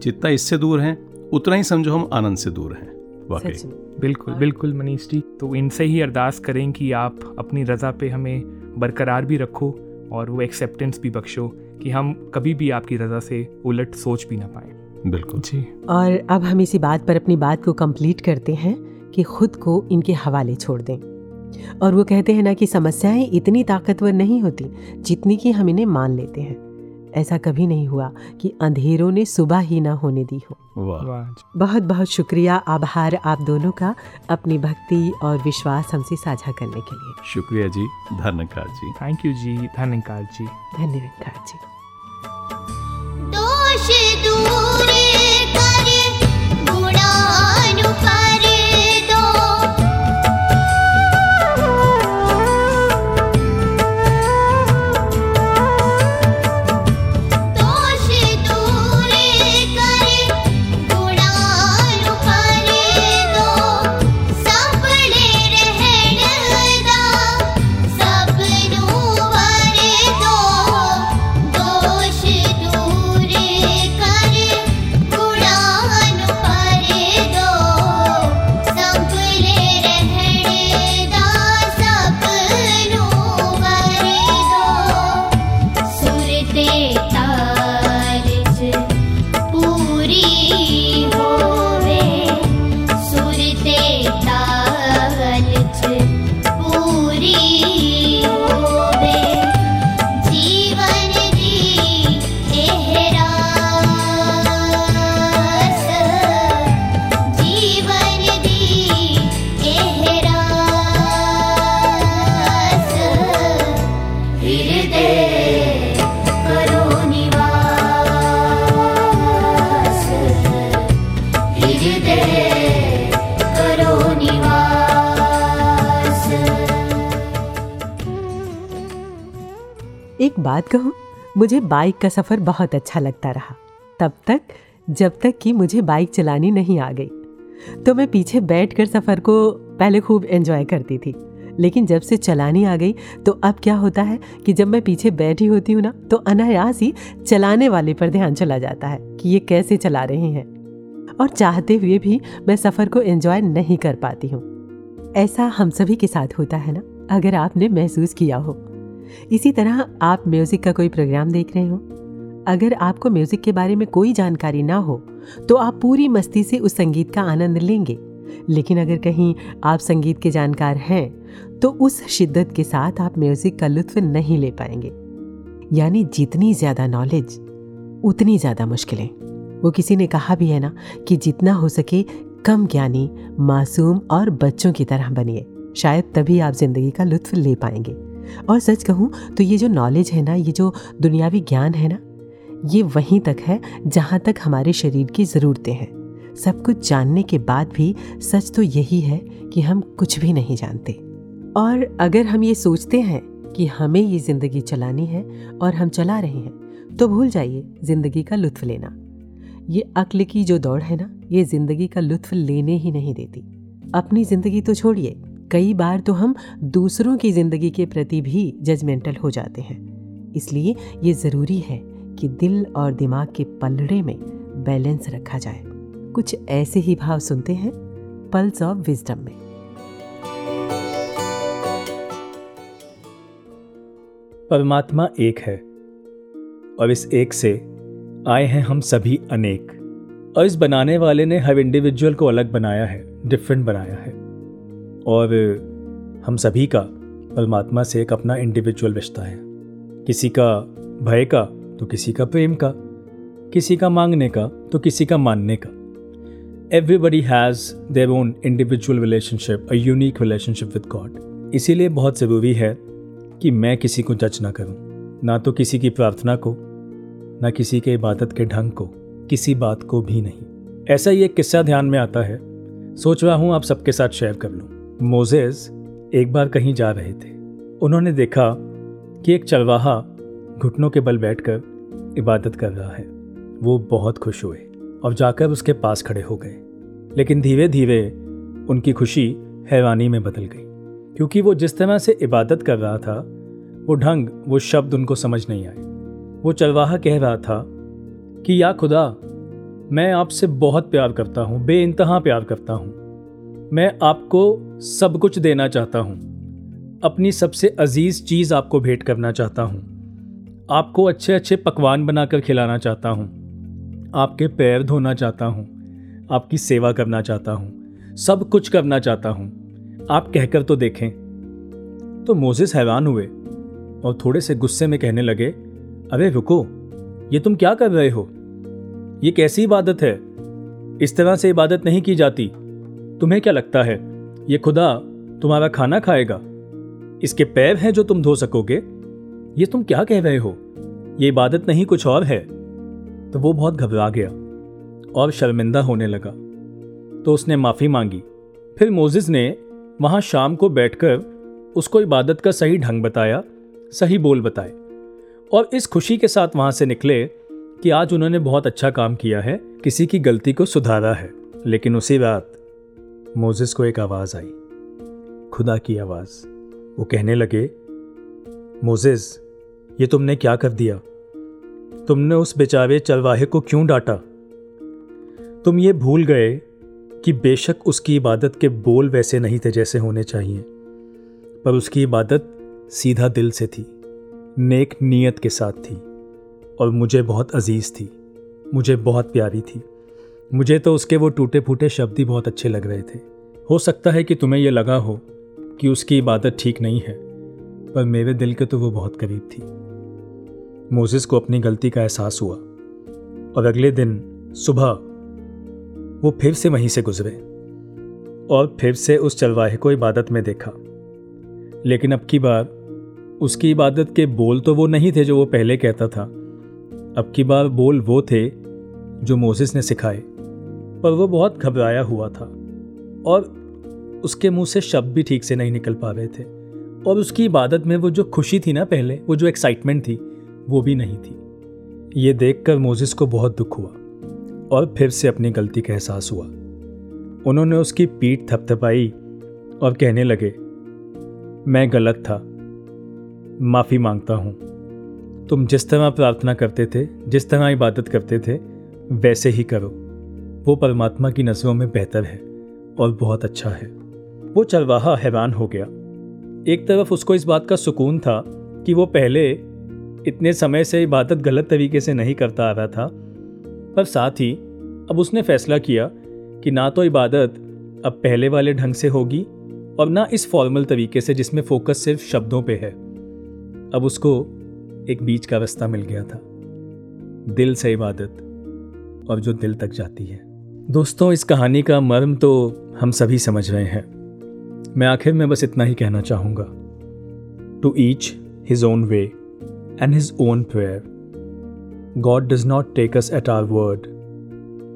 S4: जितना इससे दूर हैं उतना ही समझो हम आनंद से दूर हैं। वाकई।
S5: बिल्कुल बिल्कुल मनीष जी। तो इनसे ही अरदास करें कि आप अपनी रज़ा पे हमें बरकरार भी रखो और वो एक्सेप्टेंस भी बख्शो कि हम कभी भी आपकी रज़ा से उलट सोच भी ना पाए।
S4: बिल्कुल।
S5: जी।
S1: और अब हम इसी बात पर अपनी बात को कंप्लीट करते हैं कि खुद को इनके हवाले छोड़ दें। और वो कहते हैं ना कि समस्याएँ इतनी ताकतवर नहीं होती जितनी कि हम इन्हें मान लेते हैं। ऐसा कभी नहीं हुआ कि अंधेरों ने सुबह ही ना होने दी हो।
S4: वाह।
S5: वाह। जी
S1: बहुत बहुत शुक्रिया आभार आप दोनों का अपनी भक्ति और विश्वास हमसे साझा करने के लिए।
S4: शुक्रिया जी धन्यकार जी।
S5: थैंक यू जी धन्यकार जी।
S1: धन्यवाद जी।
S6: दोष दूर
S1: बात कहूँ, मुझे बाइक का सफ़र बहुत अच्छा लगता रहा। तब तक, जब तक कि मुझे बाइक चलानी नहीं आ गई। तो मैं पीछे बैठकर सफ़र को पहले खूब एंजॉय करती थी। लेकिन जब से चलानी आ गई तो अब क्या होता है कि जब मैं पीछे बैठी होती हूँ ना तो अनायास ही चलाने वाले पर ध्यान चला जाता है कि ये कैसे चला रहे हैं। और चाहते हुए भी मैं सफ़र को एंजॉय नहीं कर पाती हूँ। ऐसा हम सभी के साथ होता है ना? अगर आपने महसूस किया हो इसी तरह आप म्यूज़िक का कोई प्रोग्राम देख रहे हो। अगर आपको म्यूज़िक के बारे में कोई जानकारी ना हो तो आप पूरी मस्ती से उस संगीत का आनंद लेंगे। लेकिन अगर कहीं आप संगीत के जानकार हैं तो उस शिद्दत के साथ आप म्यूज़िक का लुत्फ नहीं ले पाएँगे। यानी जितनी ज़्यादा नॉलेज, उतनी ज़्यादा मुश्किलें। वो किसी ने कहा भी है ना कि जितना हो सके कम ज्ञानी, मासूम और बच्चों की तरह बनिए। शायद तभी आप ज़िंदगी का लुत्फ ले पाएँगे। और सच कहूँ तो ये जो नॉलेज है ना, ये जो दुनियावी ज्ञान है ना, ये वहीं तक है जहाँ तक हमारे शरीर की ज़रूरतें हैं। सब कुछ जानने के बाद भी सच तो यही है कि हम कुछ भी नहीं जानते। और अगर हम ये सोचते हैं कि हमें ये ज़िंदगी चलानी है और हम चला रहे हैं तो भूल जाइए ज़िंदगी का लुत्फ लेना। ये अक्ल की जो दौड़ है ना, ये ज़िंदगी का लुत्फ लेने ही नहीं देती। अपनी ज़िंदगी तो छोड़िए। कई बार तो हम दूसरों की ज़िंदगी के प्रति भी जजमेंटल हो जाते हैं। इसलिए ये ज़रूरी है कि दिल और दिमाग के पलड़े में बैलेंस रखा जाए। कुछ ऐसे ही भाव सुनते हैं पल्स ऑफ़ विजडम में।
S7: परमात्मा एक है और इस एक से आए हैं हम सभी अनेक। और इस बनाने वाले ने हर इंडिविजुअल को अलग बनाया है डिफरेंट बनाया है। और हम सभी का परमात्मा से एक अपना इंडिविजुअल रिश्ता है। किसी का भय का तो किसी का प्रेम का। किसी का मांगने का तो किसी का मानने का। Everybody has their own individual relationship a unique relationship with God इसीलिए बहुत ज़रूरी है कि मैं किसी को जज ना करूँ। ना तो किसी की प्रार्थना को, ना किसी के इबादत के ढंग को, किसी बात को भी नहीं। ऐसा ही एक किस्सा ध्यान में आता है। सोच रहा हूँ आप सबके साथ शेयर कर लूँ। मोजेस एक बार कहीं जा रहे थे। उन्होंने देखा कि एक चरवाहा घुटनों के बल बैठकर इबादत कर रहा है। वो बहुत खुश हुए और जाकर उसके पास खड़े हो गए। लेकिन धीरे धीरे उनकी खुशी हैरानी में बदल गई, क्योंकि वो जिस तरह से इबादत कर रहा था, वो ढंग, वो शब्द उनको समझ नहीं आए। वो चरवाहा कह रहा था कि, या खुदा, मैं आपसे बहुत प्यार करता हूँ बे इंतहा प्यार करता हूँ। मैं आपको सब कुछ देना चाहता हूँ। अपनी सबसे अज़ीज़ चीज़ आपको भेंट करना चाहता हूँ। आपको अच्छे अच्छे पकवान बनाकर खिलाना चाहता हूँ। आपके पैर धोना चाहता हूँ। आपकी सेवा करना चाहता हूँ। सब कुछ करना चाहता हूँ। आप कहकर तो देखें। तो मोजिस हैरान हुए और थोड़े से गुस्से में कहने लगे, अरे, रुको, ये तुम क्या कर रहे हो? ये कैसी इबादत है? इस तरह से इबादत नहीं की जाती। तुम्हें क्या लगता है, ये खुदा तुम्हारा खाना खाएगा? इसके पैर हैं जो तुम धो सकोगे? ये तुम क्या कह रहे हो? ये इबादत नहीं कुछ और है? तो वो बहुत घबरा गया और शर्मिंदा होने लगा। तो उसने माफ़ी मांगी। फिर मोजिस ने वहाँ शाम को बैठकर उसको इबादत का सही ढंग बताया, सही बोल बताए और इस खुशी के साथ वहाँ से निकले कि आज उन्होंने बहुत अच्छा काम किया है, किसी की गलती को सुधारा है, लेकिन उसी रात मोजिस को एक आवाज़ आई। खुदा की आवाज़। वो कहने लगे, मोजिस, ये तुमने क्या कर दिया? तुमने उस बेचारे चरवाहे को क्यों डांटा? तुम ये भूल गए कि बेशक उसकी इबादत के बोल वैसे नहीं थे जैसे होने चाहिए, पर उसकी इबादत सीधा दिल से थी, नेक नीयत के साथ थी और मुझे बहुत अज़ीज़ थी, मुझे बहुत प्यारी थी। मुझे तो उसके वो टूटे फूटे शब्द ही बहुत अच्छे लग रहे थे। हो सकता है कि तुम्हें यह लगा हो कि उसकी इबादत ठीक नहीं है, पर मेरे दिल के तो वो बहुत करीब थी। मोजिस को अपनी गलती का एहसास हुआ, और अगले दिन सुबह वो फिर से वहीं से गुजरे, और फिर से उस चरवाहे को इबादत में देखा। लेकिन अब की बार उसकी इबादत के बोल तो वो नहीं थे जो वो पहले कहता था। अब की बार बोल वो थे जो मोजिस ने सिखाए। पर वो बहुत घबराया हुआ था और उसके मुँह से शब्द भी ठीक से नहीं निकल पा रहे थे। और उसकी इबादत में वो जो खुशी थी ना पहले, वो जो एक्साइटमेंट थी, वो भी नहीं थी। ये देखकर मोजिस को बहुत दुख हुआ और फिर से अपनी गलती का एहसास हुआ। उन्होंने उसकी पीठ थपथपाई और कहने लगे, मैं गलत था। माफ़ी माँगता हूँ। तुम जिस तरह प्रार्थना करते थे, जिस तरह इबादत करते थे, वैसे ही करो। वो परमात्मा की नज़रों में बेहतर है और बहुत अच्छा है। वो चरवाहा हैरान हो गया। एक तरफ़ उसको इस बात का सुकून था कि वो पहले इतने समय से इबादत गलत तरीके से नहीं करता आ रहा था, पर साथ ही अब उसने फैसला किया कि ना तो इबादत अब पहले वाले ढंग से होगी और ना इस फॉर्मल तरीके से जिसमें फोकस सिर्फ़ शब्दों पे है। अब उसको एक बीच का रास्ता मिल गया था। दिल से इबादत और जो दिल तक जाती है। दोस्तों, इस कहानी का मर्म तो हम सभी समझ रहे हैं। मैं आखिर में बस इतना ही कहना चाहूँगा। To each his own way and his own prayer God does not take us at our word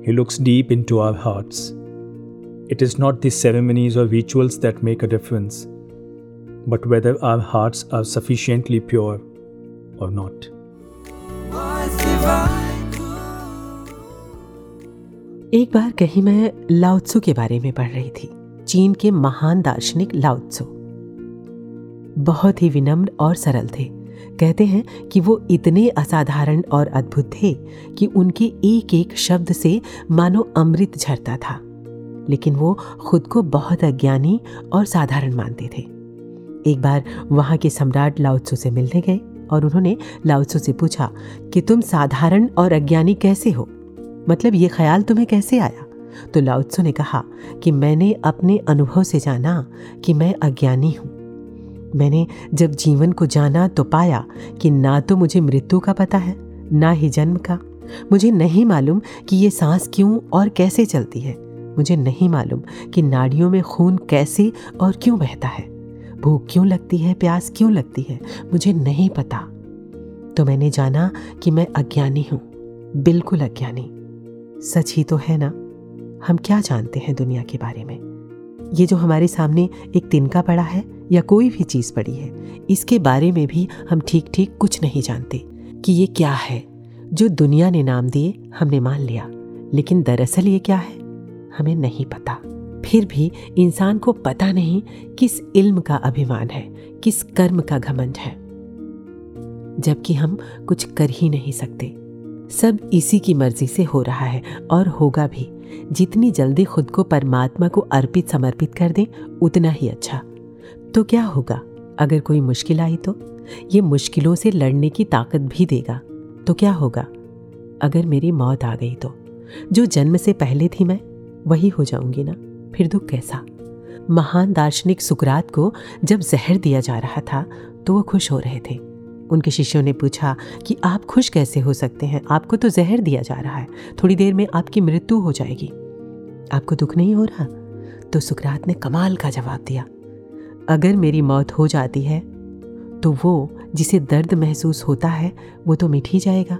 S7: he looks deep into our hearts it is not this ceremonies और rituals that make a difference but whether our hearts are sufficiently pure और not
S1: एक बार कहीं मैं Lao Tzu के बारे में पढ़ रही थी। चीन के महान दार्शनिक लाउत्सु बहुत ही विनम्र और सरल थे। कहते हैं कि वो इतने असाधारण और अद्भुत थे कि उनके एक एक शब्द से मानो अमृत झरता था। लेकिन वो खुद को बहुत अज्ञानी और साधारण मानते थे। एक बार वहाँ के सम्राट लाउत्सु से मिलने गए और उन्होंने लाउत्सु से पूछा कि तुम साधारण और अज्ञानी कैसे हो? मतलब ये ख्याल तुम्हें कैसे आया? तो लाउत्सु ने कहा कि मैंने अपने अनुभव से जाना कि मैं अज्ञानी हूँ। मैंने जब जीवन को जाना तो पाया कि ना तो मुझे मृत्यु का पता है, ना ही जन्म का। मुझे नहीं मालूम कि ये सांस क्यों और कैसे चलती है। मुझे नहीं मालूम कि नाड़ियों में खून कैसे और क्यों बहता है। भूख क्यों लगती है, प्यास क्यों लगती है, मुझे नहीं पता। तो मैंने जाना कि मैं अज्ञानी हूँ, बिल्कुल अज्ञानी। सच ही तो है ना? हम क्या जानते हैं दुनिया के बारे में? ये जो हमारे सामने एक तिनका पड़ा है या कोई भी चीज़ पड़ी है, इसके बारे में भी हम ठीक ठीक कुछ नहीं जानते कि ये क्या है। जो दुनिया ने नाम दिए, हमने मान लिया, लेकिन दरअसल ये क्या है? हमें नहीं पता। फिर भी इंसान को पता नहीं किस इल्म का अभिमान है, किस कर्म का घमंड है। जबकि हम कुछ कर ही नहीं सकते। सब इसी की मर्ज़ी से हो रहा है और होगा भी। जितनी जल्दी खुद को परमात्मा को अर्पित समर्पित कर दें, उतना ही अच्छा। तो क्या होगा? अगर कोई मुश्किल आई तो? ये मुश्किलों से लड़ने की ताकत भी देगा। तो क्या होगा? अगर मेरी मौत आ गई तो? जो जन्म से पहले थी मैं, वही हो जाऊँगी ना? फिर दुख कैसा? महान दार्शनिक सुकरात को जब जहर दिया जा रहा था तो वो खुश हो रहे थे। उनके शिष्यों ने पूछा कि आप खुश कैसे हो सकते हैं? आपको तो जहर दिया जा रहा है। थोड़ी देर में आपकी मृत्यु हो जाएगी। आपको दुख नहीं हो रहा? तो सुकरात ने कमाल का जवाब दिया। अगर मेरी मौत हो जाती है तो वो जिसे दर्द महसूस होता है, वो तो मिट ही जाएगा।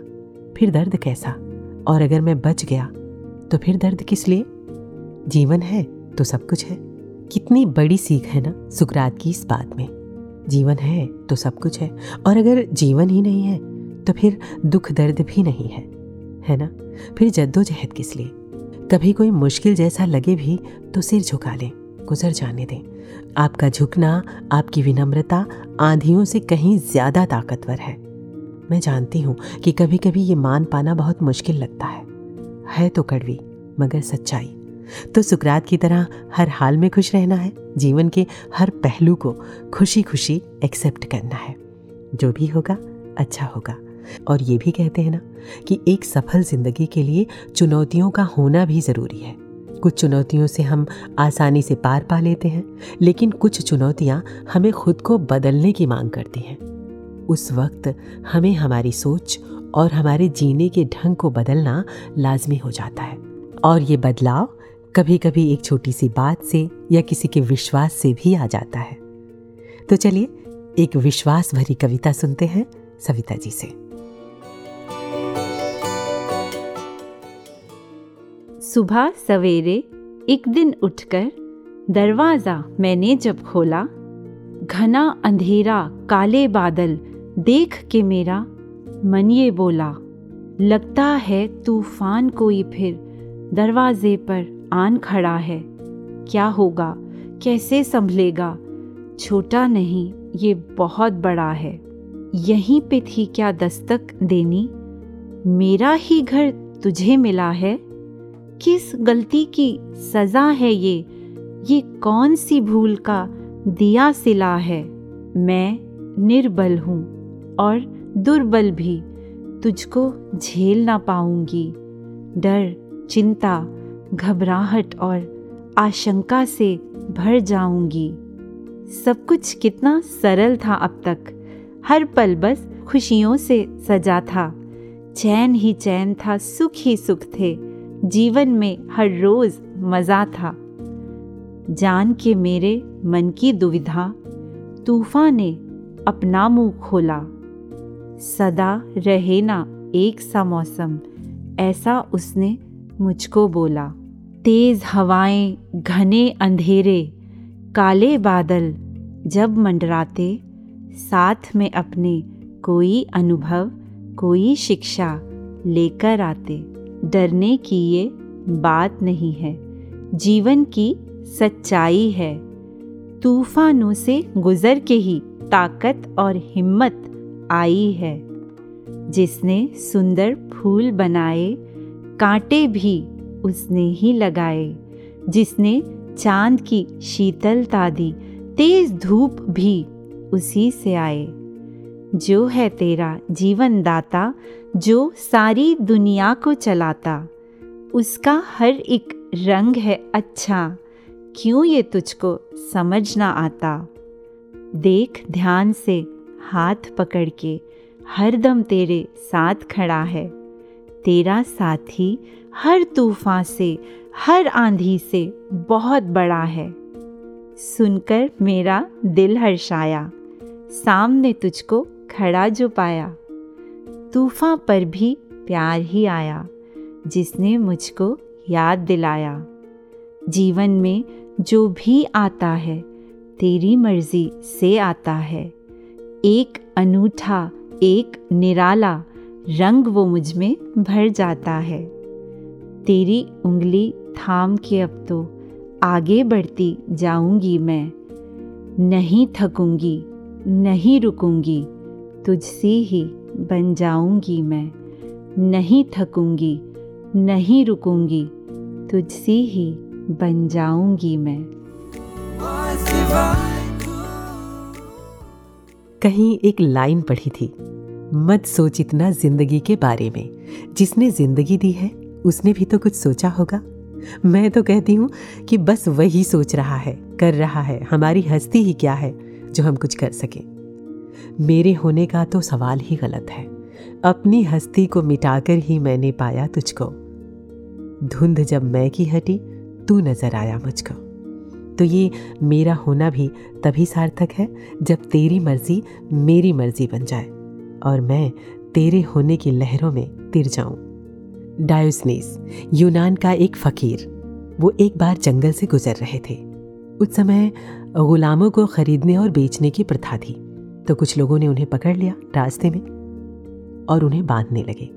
S1: फिर दर्द कैसा? और अगर मैं बच गया तो फिर दर्द किस लिए? जीवन है तो सब कुछ है। कितनी बड़ी सीख है ना सुकरात की इस बात में। जीवन है तो सब कुछ है। और अगर जीवन ही नहीं है तो फिर दुख दर्द भी नहीं है है ना? फिर जद्दोजहद किस लिए? कभी कोई मुश्किल जैसा लगे भी तो सिर झुका लें, गुजर जाने दें। आपका झुकना, आपकी विनम्रता, आंधियों से कहीं ज़्यादा ताकतवर है। मैं जानती हूँ कि कभी कभी ये मान पाना बहुत मुश्किल लगता है। है तो कड़वी, मगर सच्चाई। तो सुकरात की तरह हर हाल में खुश रहना है। जीवन के हर पहलू को खुशी खुशी एक्सेप्ट करना है। जो भी होगा अच्छा होगा। और ये भी कहते हैं ना कि एक सफल ज़िंदगी के लिए चुनौतियों का होना भी ज़रूरी है। कुछ चुनौतियों से हम आसानी से पार पा लेते हैं, लेकिन कुछ चुनौतियाँ हमें खुद को बदलने की मांग करती हैं। उस वक्त हमें हमारी सोच और हमारे जीने के ढंग को बदलना लाजमी हो जाता है। और ये बदलाव कभी कभी एक छोटी सी बात से या किसी के विश्वास से भी आ जाता है। तो चलिए, एक विश्वास भरी कविता सुनते हैं सविता जी से।
S8: सुबह सवेरे एक दिन उठकर दरवाज़ा मैंने जब खोला, घना अंधेरा काले बादल देख के मेरा मन ये बोला, लगता है तूफ़ान कोई फिर दरवाजे पर आन खड़ा है। क्या होगा? कैसे संभलेगा? छोटा नहीं, ये बहुत बड़ा है। यहीं पे थी क्या दस्तक देनी? मेरा ही घर तुझे मिला है? किस गलती की सजा है ये? ये कौन सी भूल का दिया सिला है? मैं निर्बल हूँ और दुर्बल भी। तुझको झेल ना पाऊँगी। डर, चिंता घबराहट और आशंका से भर जाऊँगी। सब कुछ कितना सरल था अब तक। हर पल बस खुशियों से सजा था। चैन ही चैन था, सुख ही सुख थे। जीवन में हर रोज मज़ा था। जान के मेरे मन की दुविधा, तूफ़ान ने अपना मुँह खोला। सदा रहे ना एक सा मौसम, ऐसा उसने मुझको बोला। तेज हवाएँ, घने अंधेरे, काले बादल जब मंडराते, साथ में अपने कोई अनुभव, कोई शिक्षा लेकर आते। डरने की ये बात नहीं है। जीवन की सच्चाई है। तूफानों से गुजर के ही ताकत और हिम्मत आई है। जिसने सुंदर फूल बनाए, कांटे भी उसने ही लगाए, जिसने चाँद की शीतलता दी, तेज धूप भी उसी से आए। जो है तेरा जीवन दाता जो सारी दुनिया को चलाता, उसका हर एक रंग है अच्छा क्यों ये तुझको समझ ना आता? देख ध्यान से, हाथ पकड़ के हर दम तेरे साथ खड़ा है। तेरा साथी हर तूफ़ान से, हर आंधी से बहुत बड़ा है। सुनकर मेरा दिल हर्षाया। सामने तुझको खड़ा जो पाया। तूफ़ान पर भी प्यार ही आया, जिसने मुझको याद दिलाया। जीवन में जो भी आता है, तेरी मर्ज़ी से आता है। एक अनूठा, एक निराला रंग वो मुझमें भर जाता है। तेरी उंगली थाम के अब तो आगे बढ़ती जाऊँगी मैं। नहीं थकूँगी, नहीं रुकूँगी, तुझसे ही बन जाऊँगी मैं। नहीं थकूँगी, नहीं रुकूँगी, तुझसे ही बन जाऊँगी मैं।
S1: कहीं एक लाइन पढ़ी थी, मत सोच इतना ज़िंदगी के बारे में, जिसने ज़िंदगी दी है। उसने भी तो कुछ सोचा होगा। मैं तो कहती हूँ कि बस वही सोच रहा है, कर रहा है। हमारी हस्ती ही क्या है जो हम कुछ कर सकें? मेरे होने का तो सवाल ही गलत है। अपनी हस्ती को मिटाकर ही मैंने पाया तुझको। धुंध जब मैं की हटी, तू नज़र आया मुझको। तो ये मेरा होना भी तभी सार्थक है जब तेरी मर्ज़ी मेरी मर्ज़ी बन जाए और मैं तेरे होने की लहरों में तिर जाऊँ। डायोस्नीस, यूनान का एक फकीर, वो एक बार जंगल से गुजर रहे थे। उस समय, गुलामों को खरीदने और बेचने की प्रथा थी तो कुछ लोगों ने उन्हें पकड़ लिया रास्ते में और उन्हें बांधने लगे।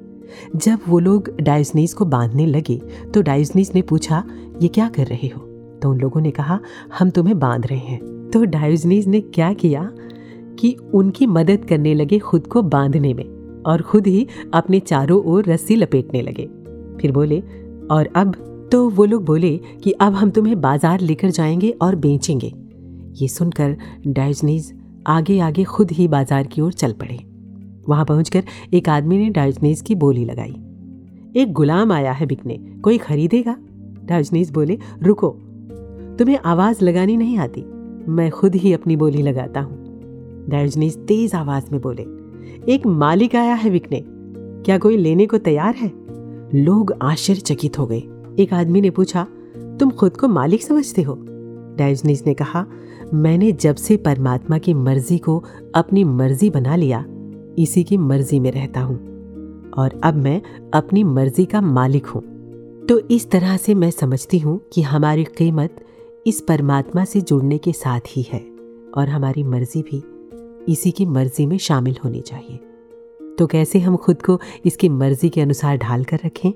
S1: जब वो लोग डायोसनीस को बांधने लगे तो डायोस्नीस ने पूछा, ये क्या कर रहे हो? तो उन लोगों ने कहा, हम तुम्हें बाँध रहे हैं। तो डायोजनीस ने क्या किया कि उनकी मदद करने लगे खुद को बांधने में। और खुद ही अपने चारों ओर रस्सी लपेटने लगे। फिर बोले, और अब? तो वो लोग बोले कि, अब हम तुम्हें बाज़ार लेकर जाएँगे और बेचेंगे। ये सुनकर डायजनीज आगे आगे खुद ही बाज़ार की ओर चल पड़े। वहाँ पहुंचकर एक आदमी ने डायजनीज की बोली लगाई। एक गुलाम आया है बिकने, कोई खरीदेगा? डायजनीज बोले, रुको, तुम्हें आवाज़ लगानी नहीं आती, मैं खुद ही अपनी बोली लगाता हूँ। डायजनीज तेज आवाज़ में बोले एक मालिक आया है बिकने क्या कोई लेने को तैयार है? लोग आश्चर्यचकित हो गए। एक आदमी ने पूछा, तुम खुद को मालिक समझते हो? डायजनीस ने कहा, मैंने जब से परमात्मा की मर्ज़ी को अपनी मर्ज़ी बना लिया, इसी की मर्ज़ी में रहता हूँ। और अब मैं अपनी मर्ज़ी का मालिक हूँ। तो इस तरह से मैं समझती हूँ कि हमारी कीमत इस परमात्मा से जुड़ने के साथ ही है और हमारी मर्ज़ी भी इसी की मर्ज़ी में शामिल होनी चाहिए। तो कैसे हम खुद को इसकी मर्ज़ी के अनुसार ढाल कर रखें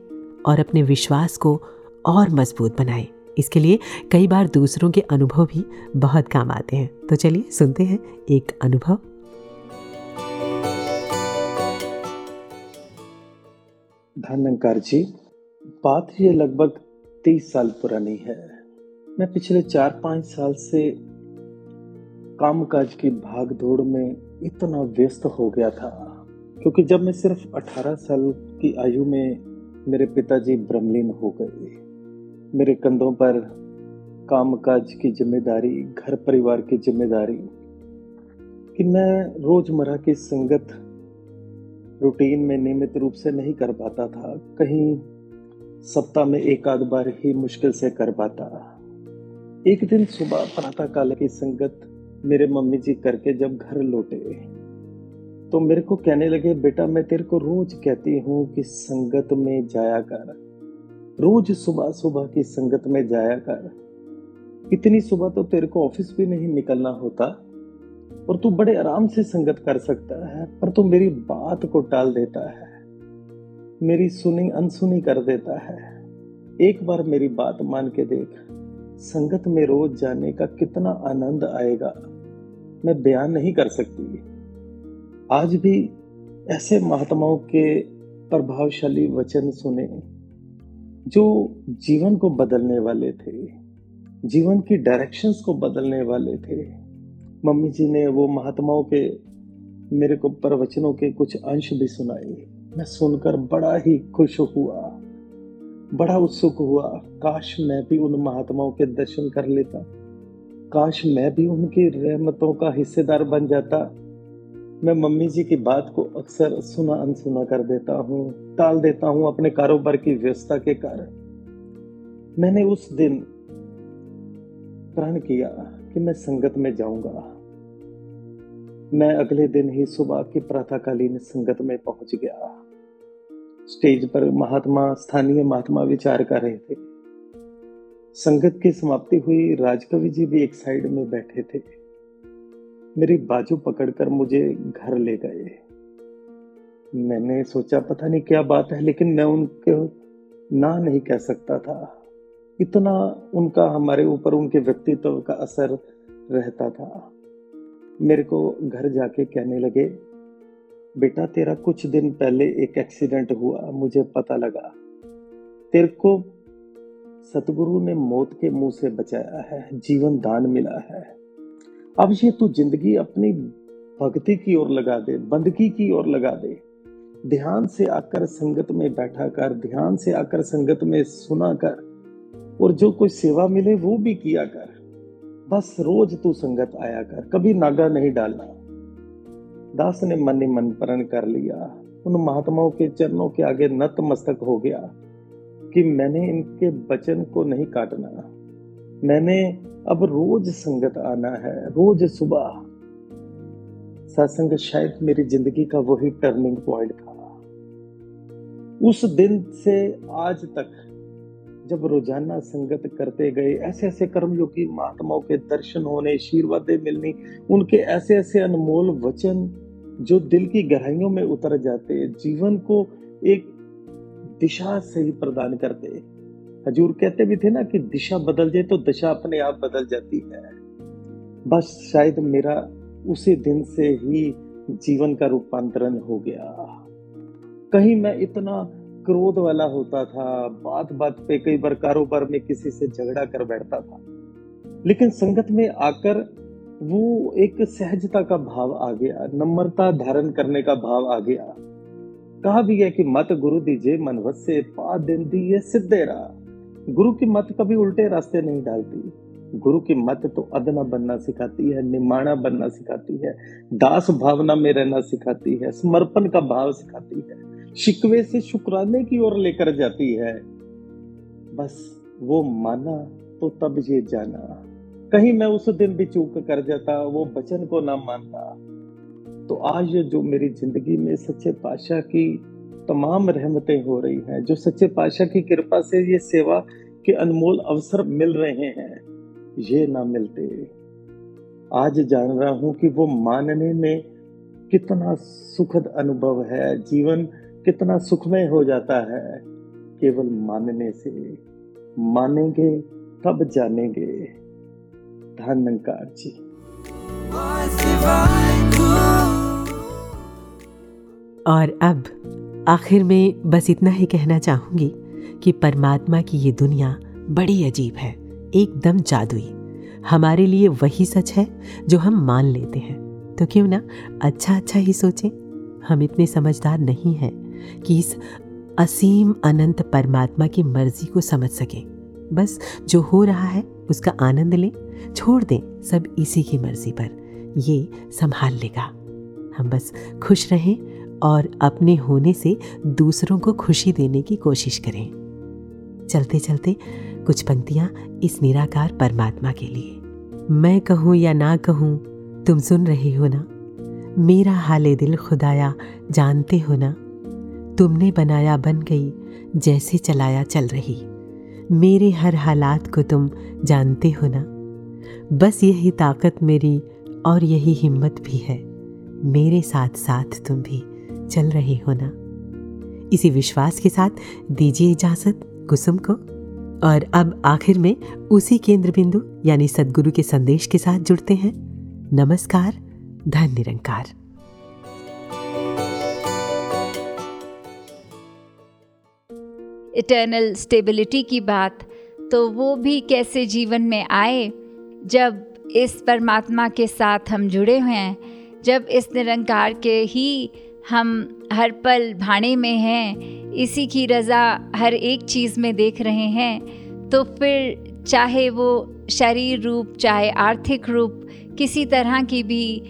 S1: और अपने विश्वास को और मज़बूत बनाएँ? इसके लिए कई बार दूसरों के अनुभव भी बहुत काम आते हैं। तो चलिए सुनते हैं एक अनुभव।
S9: धनंकार जी, बात ये लगभग तीस साल पुरानी है। मैं पिछले चार पाँच साल से कामकाज की भाग दौड़ में इतना व्यस्त हो गया था, क्योंकि जब मैं सिर्फ़ 18 साल की आयु में मेरे पिताजी ब्रह्मलीन हो गए, मेरे कंधों पर कामकाज की ज़िम्मेदारी, घर परिवार की ज़िम्मेदारी, कि मैं रोज़मर्रा की संगत रूटीन में नियमित रूप से नहीं कर पाता था, कहीं सप्ताह में एक आध बार ही मुश्किल से कर पाता। एक दिन सुबह प्रातः काल की संगत मेरे मम्मी जी करके जब घर लौटे तो मेरे को कहने लगे, बेटा, मैं तेरे को रोज कहती हूँ कि संगत में जाया कर। रोज सुबह सुबह की संगत में जाया कर। इतनी सुबह तो तेरे को ऑफ़िस भी नहीं निकलना होता, और तू बड़े आराम से संगत कर सकता है, पर तू मेरी बात को टाल देता है, मेरी सुनी अनसुनी कर देता है। एक बार मेरी बात मान के देख, संगत में रोज जाने का कितना आनंद आएगा। मैं बयान नहीं कर सकती। आज भी ऐसे महात्माओं के प्रभावशाली वचन सुने, जो जीवन को बदलने वाले थे, जीवन की डायरेक्शंस को बदलने वाले थे। मम्मी जी ने वो महात्माओं के, मेरे को प्रवचनों के कुछ अंश भी सुनाए। मैं सुनकर बड़ा ही खुश हुआ, बड़ा उत्सुक हुआ। काश मैं भी उन महात्माओं के दर्शन कर लेता। काश मैं भी उनकी रहमतों का हिस्सेदार बन जाता। मैं मम्मी जी की बात को अक्सर सुना अनसुना कर देता हूँ, टाल देता हूँ अपने कारोबार की व्यवस्था के कारण। मैंने उस दिन प्रण किया कि मैं संगत में जाऊँगा। मैं अगले दिन ही सुबह की प्रातःकालीन संगत में पहुँच गया। स्टेज पर महात्मा, स्थानीय महात्मा विचार कर रहे थे। संगत की समाप्ति हुई, राजकवि जी भी एक साइड में बैठे थे। मेरी बाजू पकड़कर मुझे घर ले गए। मैंने सोचा, पता नहीं क्या बात है, लेकिन मैं उनको, ना नहीं कह सकता था। इतना उनका, हमारे ऊपर उनके व्यक्तित्व का असर रहता था। मेरे को घर जाके कहने लगे, बेटा, तेरा कुछ दिन पहले एक एक्सीडेंट हुआ, मुझे पता लगा। तेरे को सतगुरु ने मौत के मुँह से बचाया है, जीवन दान मिला है। अब ये तू ज़िंदगी अपनी भक्ति की ओर लगा दे, बंदगी की ओर लगा दे। ध्यान से आकर संगत में बैठा कर, ध्यान से आकर संगत में सुना कर, और जो कोई सेवा मिले वो भी किया कर। बस रोज तू संगत आया कर, कभी नागा नहीं डालना। दास ने मन मन प्रण कर लिया। उन महात्माओं के चरणों के आगे नतमस्तक हो गया। कि मैंने इनके वचन को नहीं काटना। मैंने अब रोज संगत आना है, रोज सुबह। सत्संग शायद मेरी ज़िंदगी का वही टर्निंग पॉइंट था। उस दिन से आज तक जब रोज़ाना संगत करते गए ऐसे ऐसे कर्मयोगी महात्माओं के दर्शन होने, आशीर्वादें मिलनी, उनके ऐसे ऐसे अनमोल वचन जो दिल की गहराइयों में उतर जाते, जीवन को एक दिशा सही प्रदान करते हजूर कहते भी थे ना कि दिशा बदल जाए तो दशा अपने आप बदल जाती है। बस शायद मेरा उसी दिन से ही जीवन का रूपांतरण हो गया। कहीं मैं इतना क्रोध वाला होता था बात बात पे कई बार कारोबार में किसी से झगड़ा कर बैठता था। लेकिन संगत में आकर वो एक सहजता का भाव आ गया, नम्रता धारण करने का भाव आ गया। कहा भी है कि मत गुरु दीजिए मनवत से पा दिन दिए सिद्धेरा गुरु की मत कभी उल्टे रास्ते नहीं डालती। गुरु की मत तो अदना बनना सिखाती है, निमाणा बनना सिखाती है, दास भावना में रहना सिखाती है, समर्पण का भाव सिखाती है। शिकवे से शुक्राने की ओर लेकर जाती है। बस वो माना तो तब ये जाना। कहीं मैं उस दिन भी चूक कर जाता, वो बचन को ना मानता। तो आज जो मेरी ज़िंदगी में सच्चे पाशाह की तमाम रहमतें हो रही हैं, जो सच्चे पाशाह की कृपा से ये सेवा के अनमोल अवसर मिल रहे हैं, ये ना मिलते। आज जान रहा हूँ कि वो मानने में कितना सुखद अनुभव है, जीवन कितना सुखमय हो जाता है। केवल मानने से मानेंगे, तब जानेंगे। धन्यकार जी।
S1: और अब, आखिर में बस इतना ही कहना चाहूँगी कि परमात्मा की ये दुनिया बड़ी अजीब है, एकदम जादुई। हमारे लिए वही सच है जो हम मान लेते हैं। तो क्यों ना अच्छा अच्छा ही सोचें? हम इतने समझदार नहीं हैं कि इस असीम अनंत परमात्मा की मर्ज़ी को समझ सकें। बस जो हो रहा है, उसका आनंद लें, छोड़ दें सब इसी की मर्ज़ी पर। ये संभाल लेगा। हम बस खुश रहें और अपने होने से दूसरों को खुशी देने की कोशिश करें। चलते चलते कुछ पंक्तियाँ इस निराकार परमात्मा के लिए। मैं कहूँ या ना कहूँ, तुम सुन रहे हो ना? मेरा हाले दिल खुदाया जानते हो ना? तुमने बनाया बन गई, जैसे चलाया चल रही। मेरे हर हालात को तुम जानते हो ना? बस यही ताकत मेरी और यही हिम्मत भी है। मेरे साथ साथ तुम भी। चल रहे हो ना? इसी विश्वास के साथ दीजिए इजाज़त कुसुम को। और अब आखिर में उसी केंद्र बिंदु यानी सदगुरु के संदेश के साथ जुड़ते हैं। नमस्कार धन निरंकार
S10: इटर्नल स्टेबिलिटी की बात तो वो भी कैसे जीवन में आए? जब इस परमात्मा के साथ हम जुड़े हुए हैं, जब इस निरंकार के ही हम हर पल भाने में हैं, इसी की रज़ा हर एक चीज़ में देख रहे हैं तो फिर चाहे वो शरीर रूप, चाहे आर्थिक रूप, किसी तरह की भी,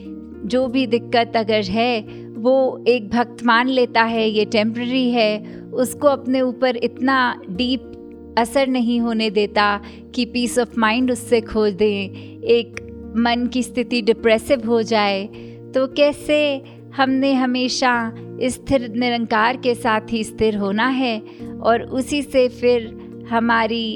S10: जो भी दिक्कत अगर है, वो एक भक्त मान लेता है, ये टेम्प्ररी है, उसको अपने ऊपर इतना डीप असर नहीं होने देता कि पीस ऑफ़ माइंड उससे खो दें, एक मन की स्थिति डिप्रेसिव हो जाए तो कैसे हमने हमेशा स्थिर, निरंकार के साथ ही स्थिर होना है और उसी से फिर हमारी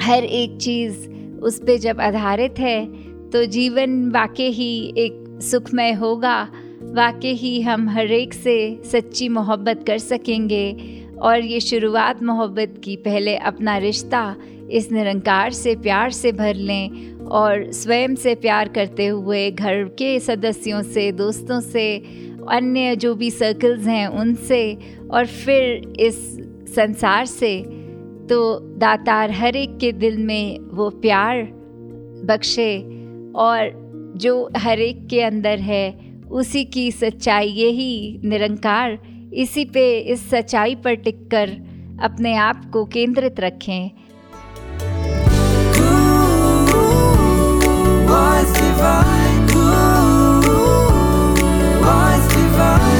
S10: हर एक चीज़ उस पर जब आधारित है तो जीवन वाकई ही एक सुखमय होगा। वाकई ही हम हर एक से सच्ची मोहब्बत कर सकेंगे और ये शुरुआत मोहब्बत की पहले अपना रिश्ता इस निरंकार से प्यार से भर लें और स्वयं से प्यार करते हुए घर के सदस्यों से, दोस्तों से, अन्य जो भी सर्कल्स हैं उनसे और फिर इस संसार से। तो दातार हर एक के दिल में वो प्यार बख्शे और जो हर एक के अंदर है, उसी की सच्चाई यही निरंकार। इसी पे इस सच्चाई पर टिककर अपने आप को केंद्रित रखें।
S3: Wise divine, ooh, wise divine.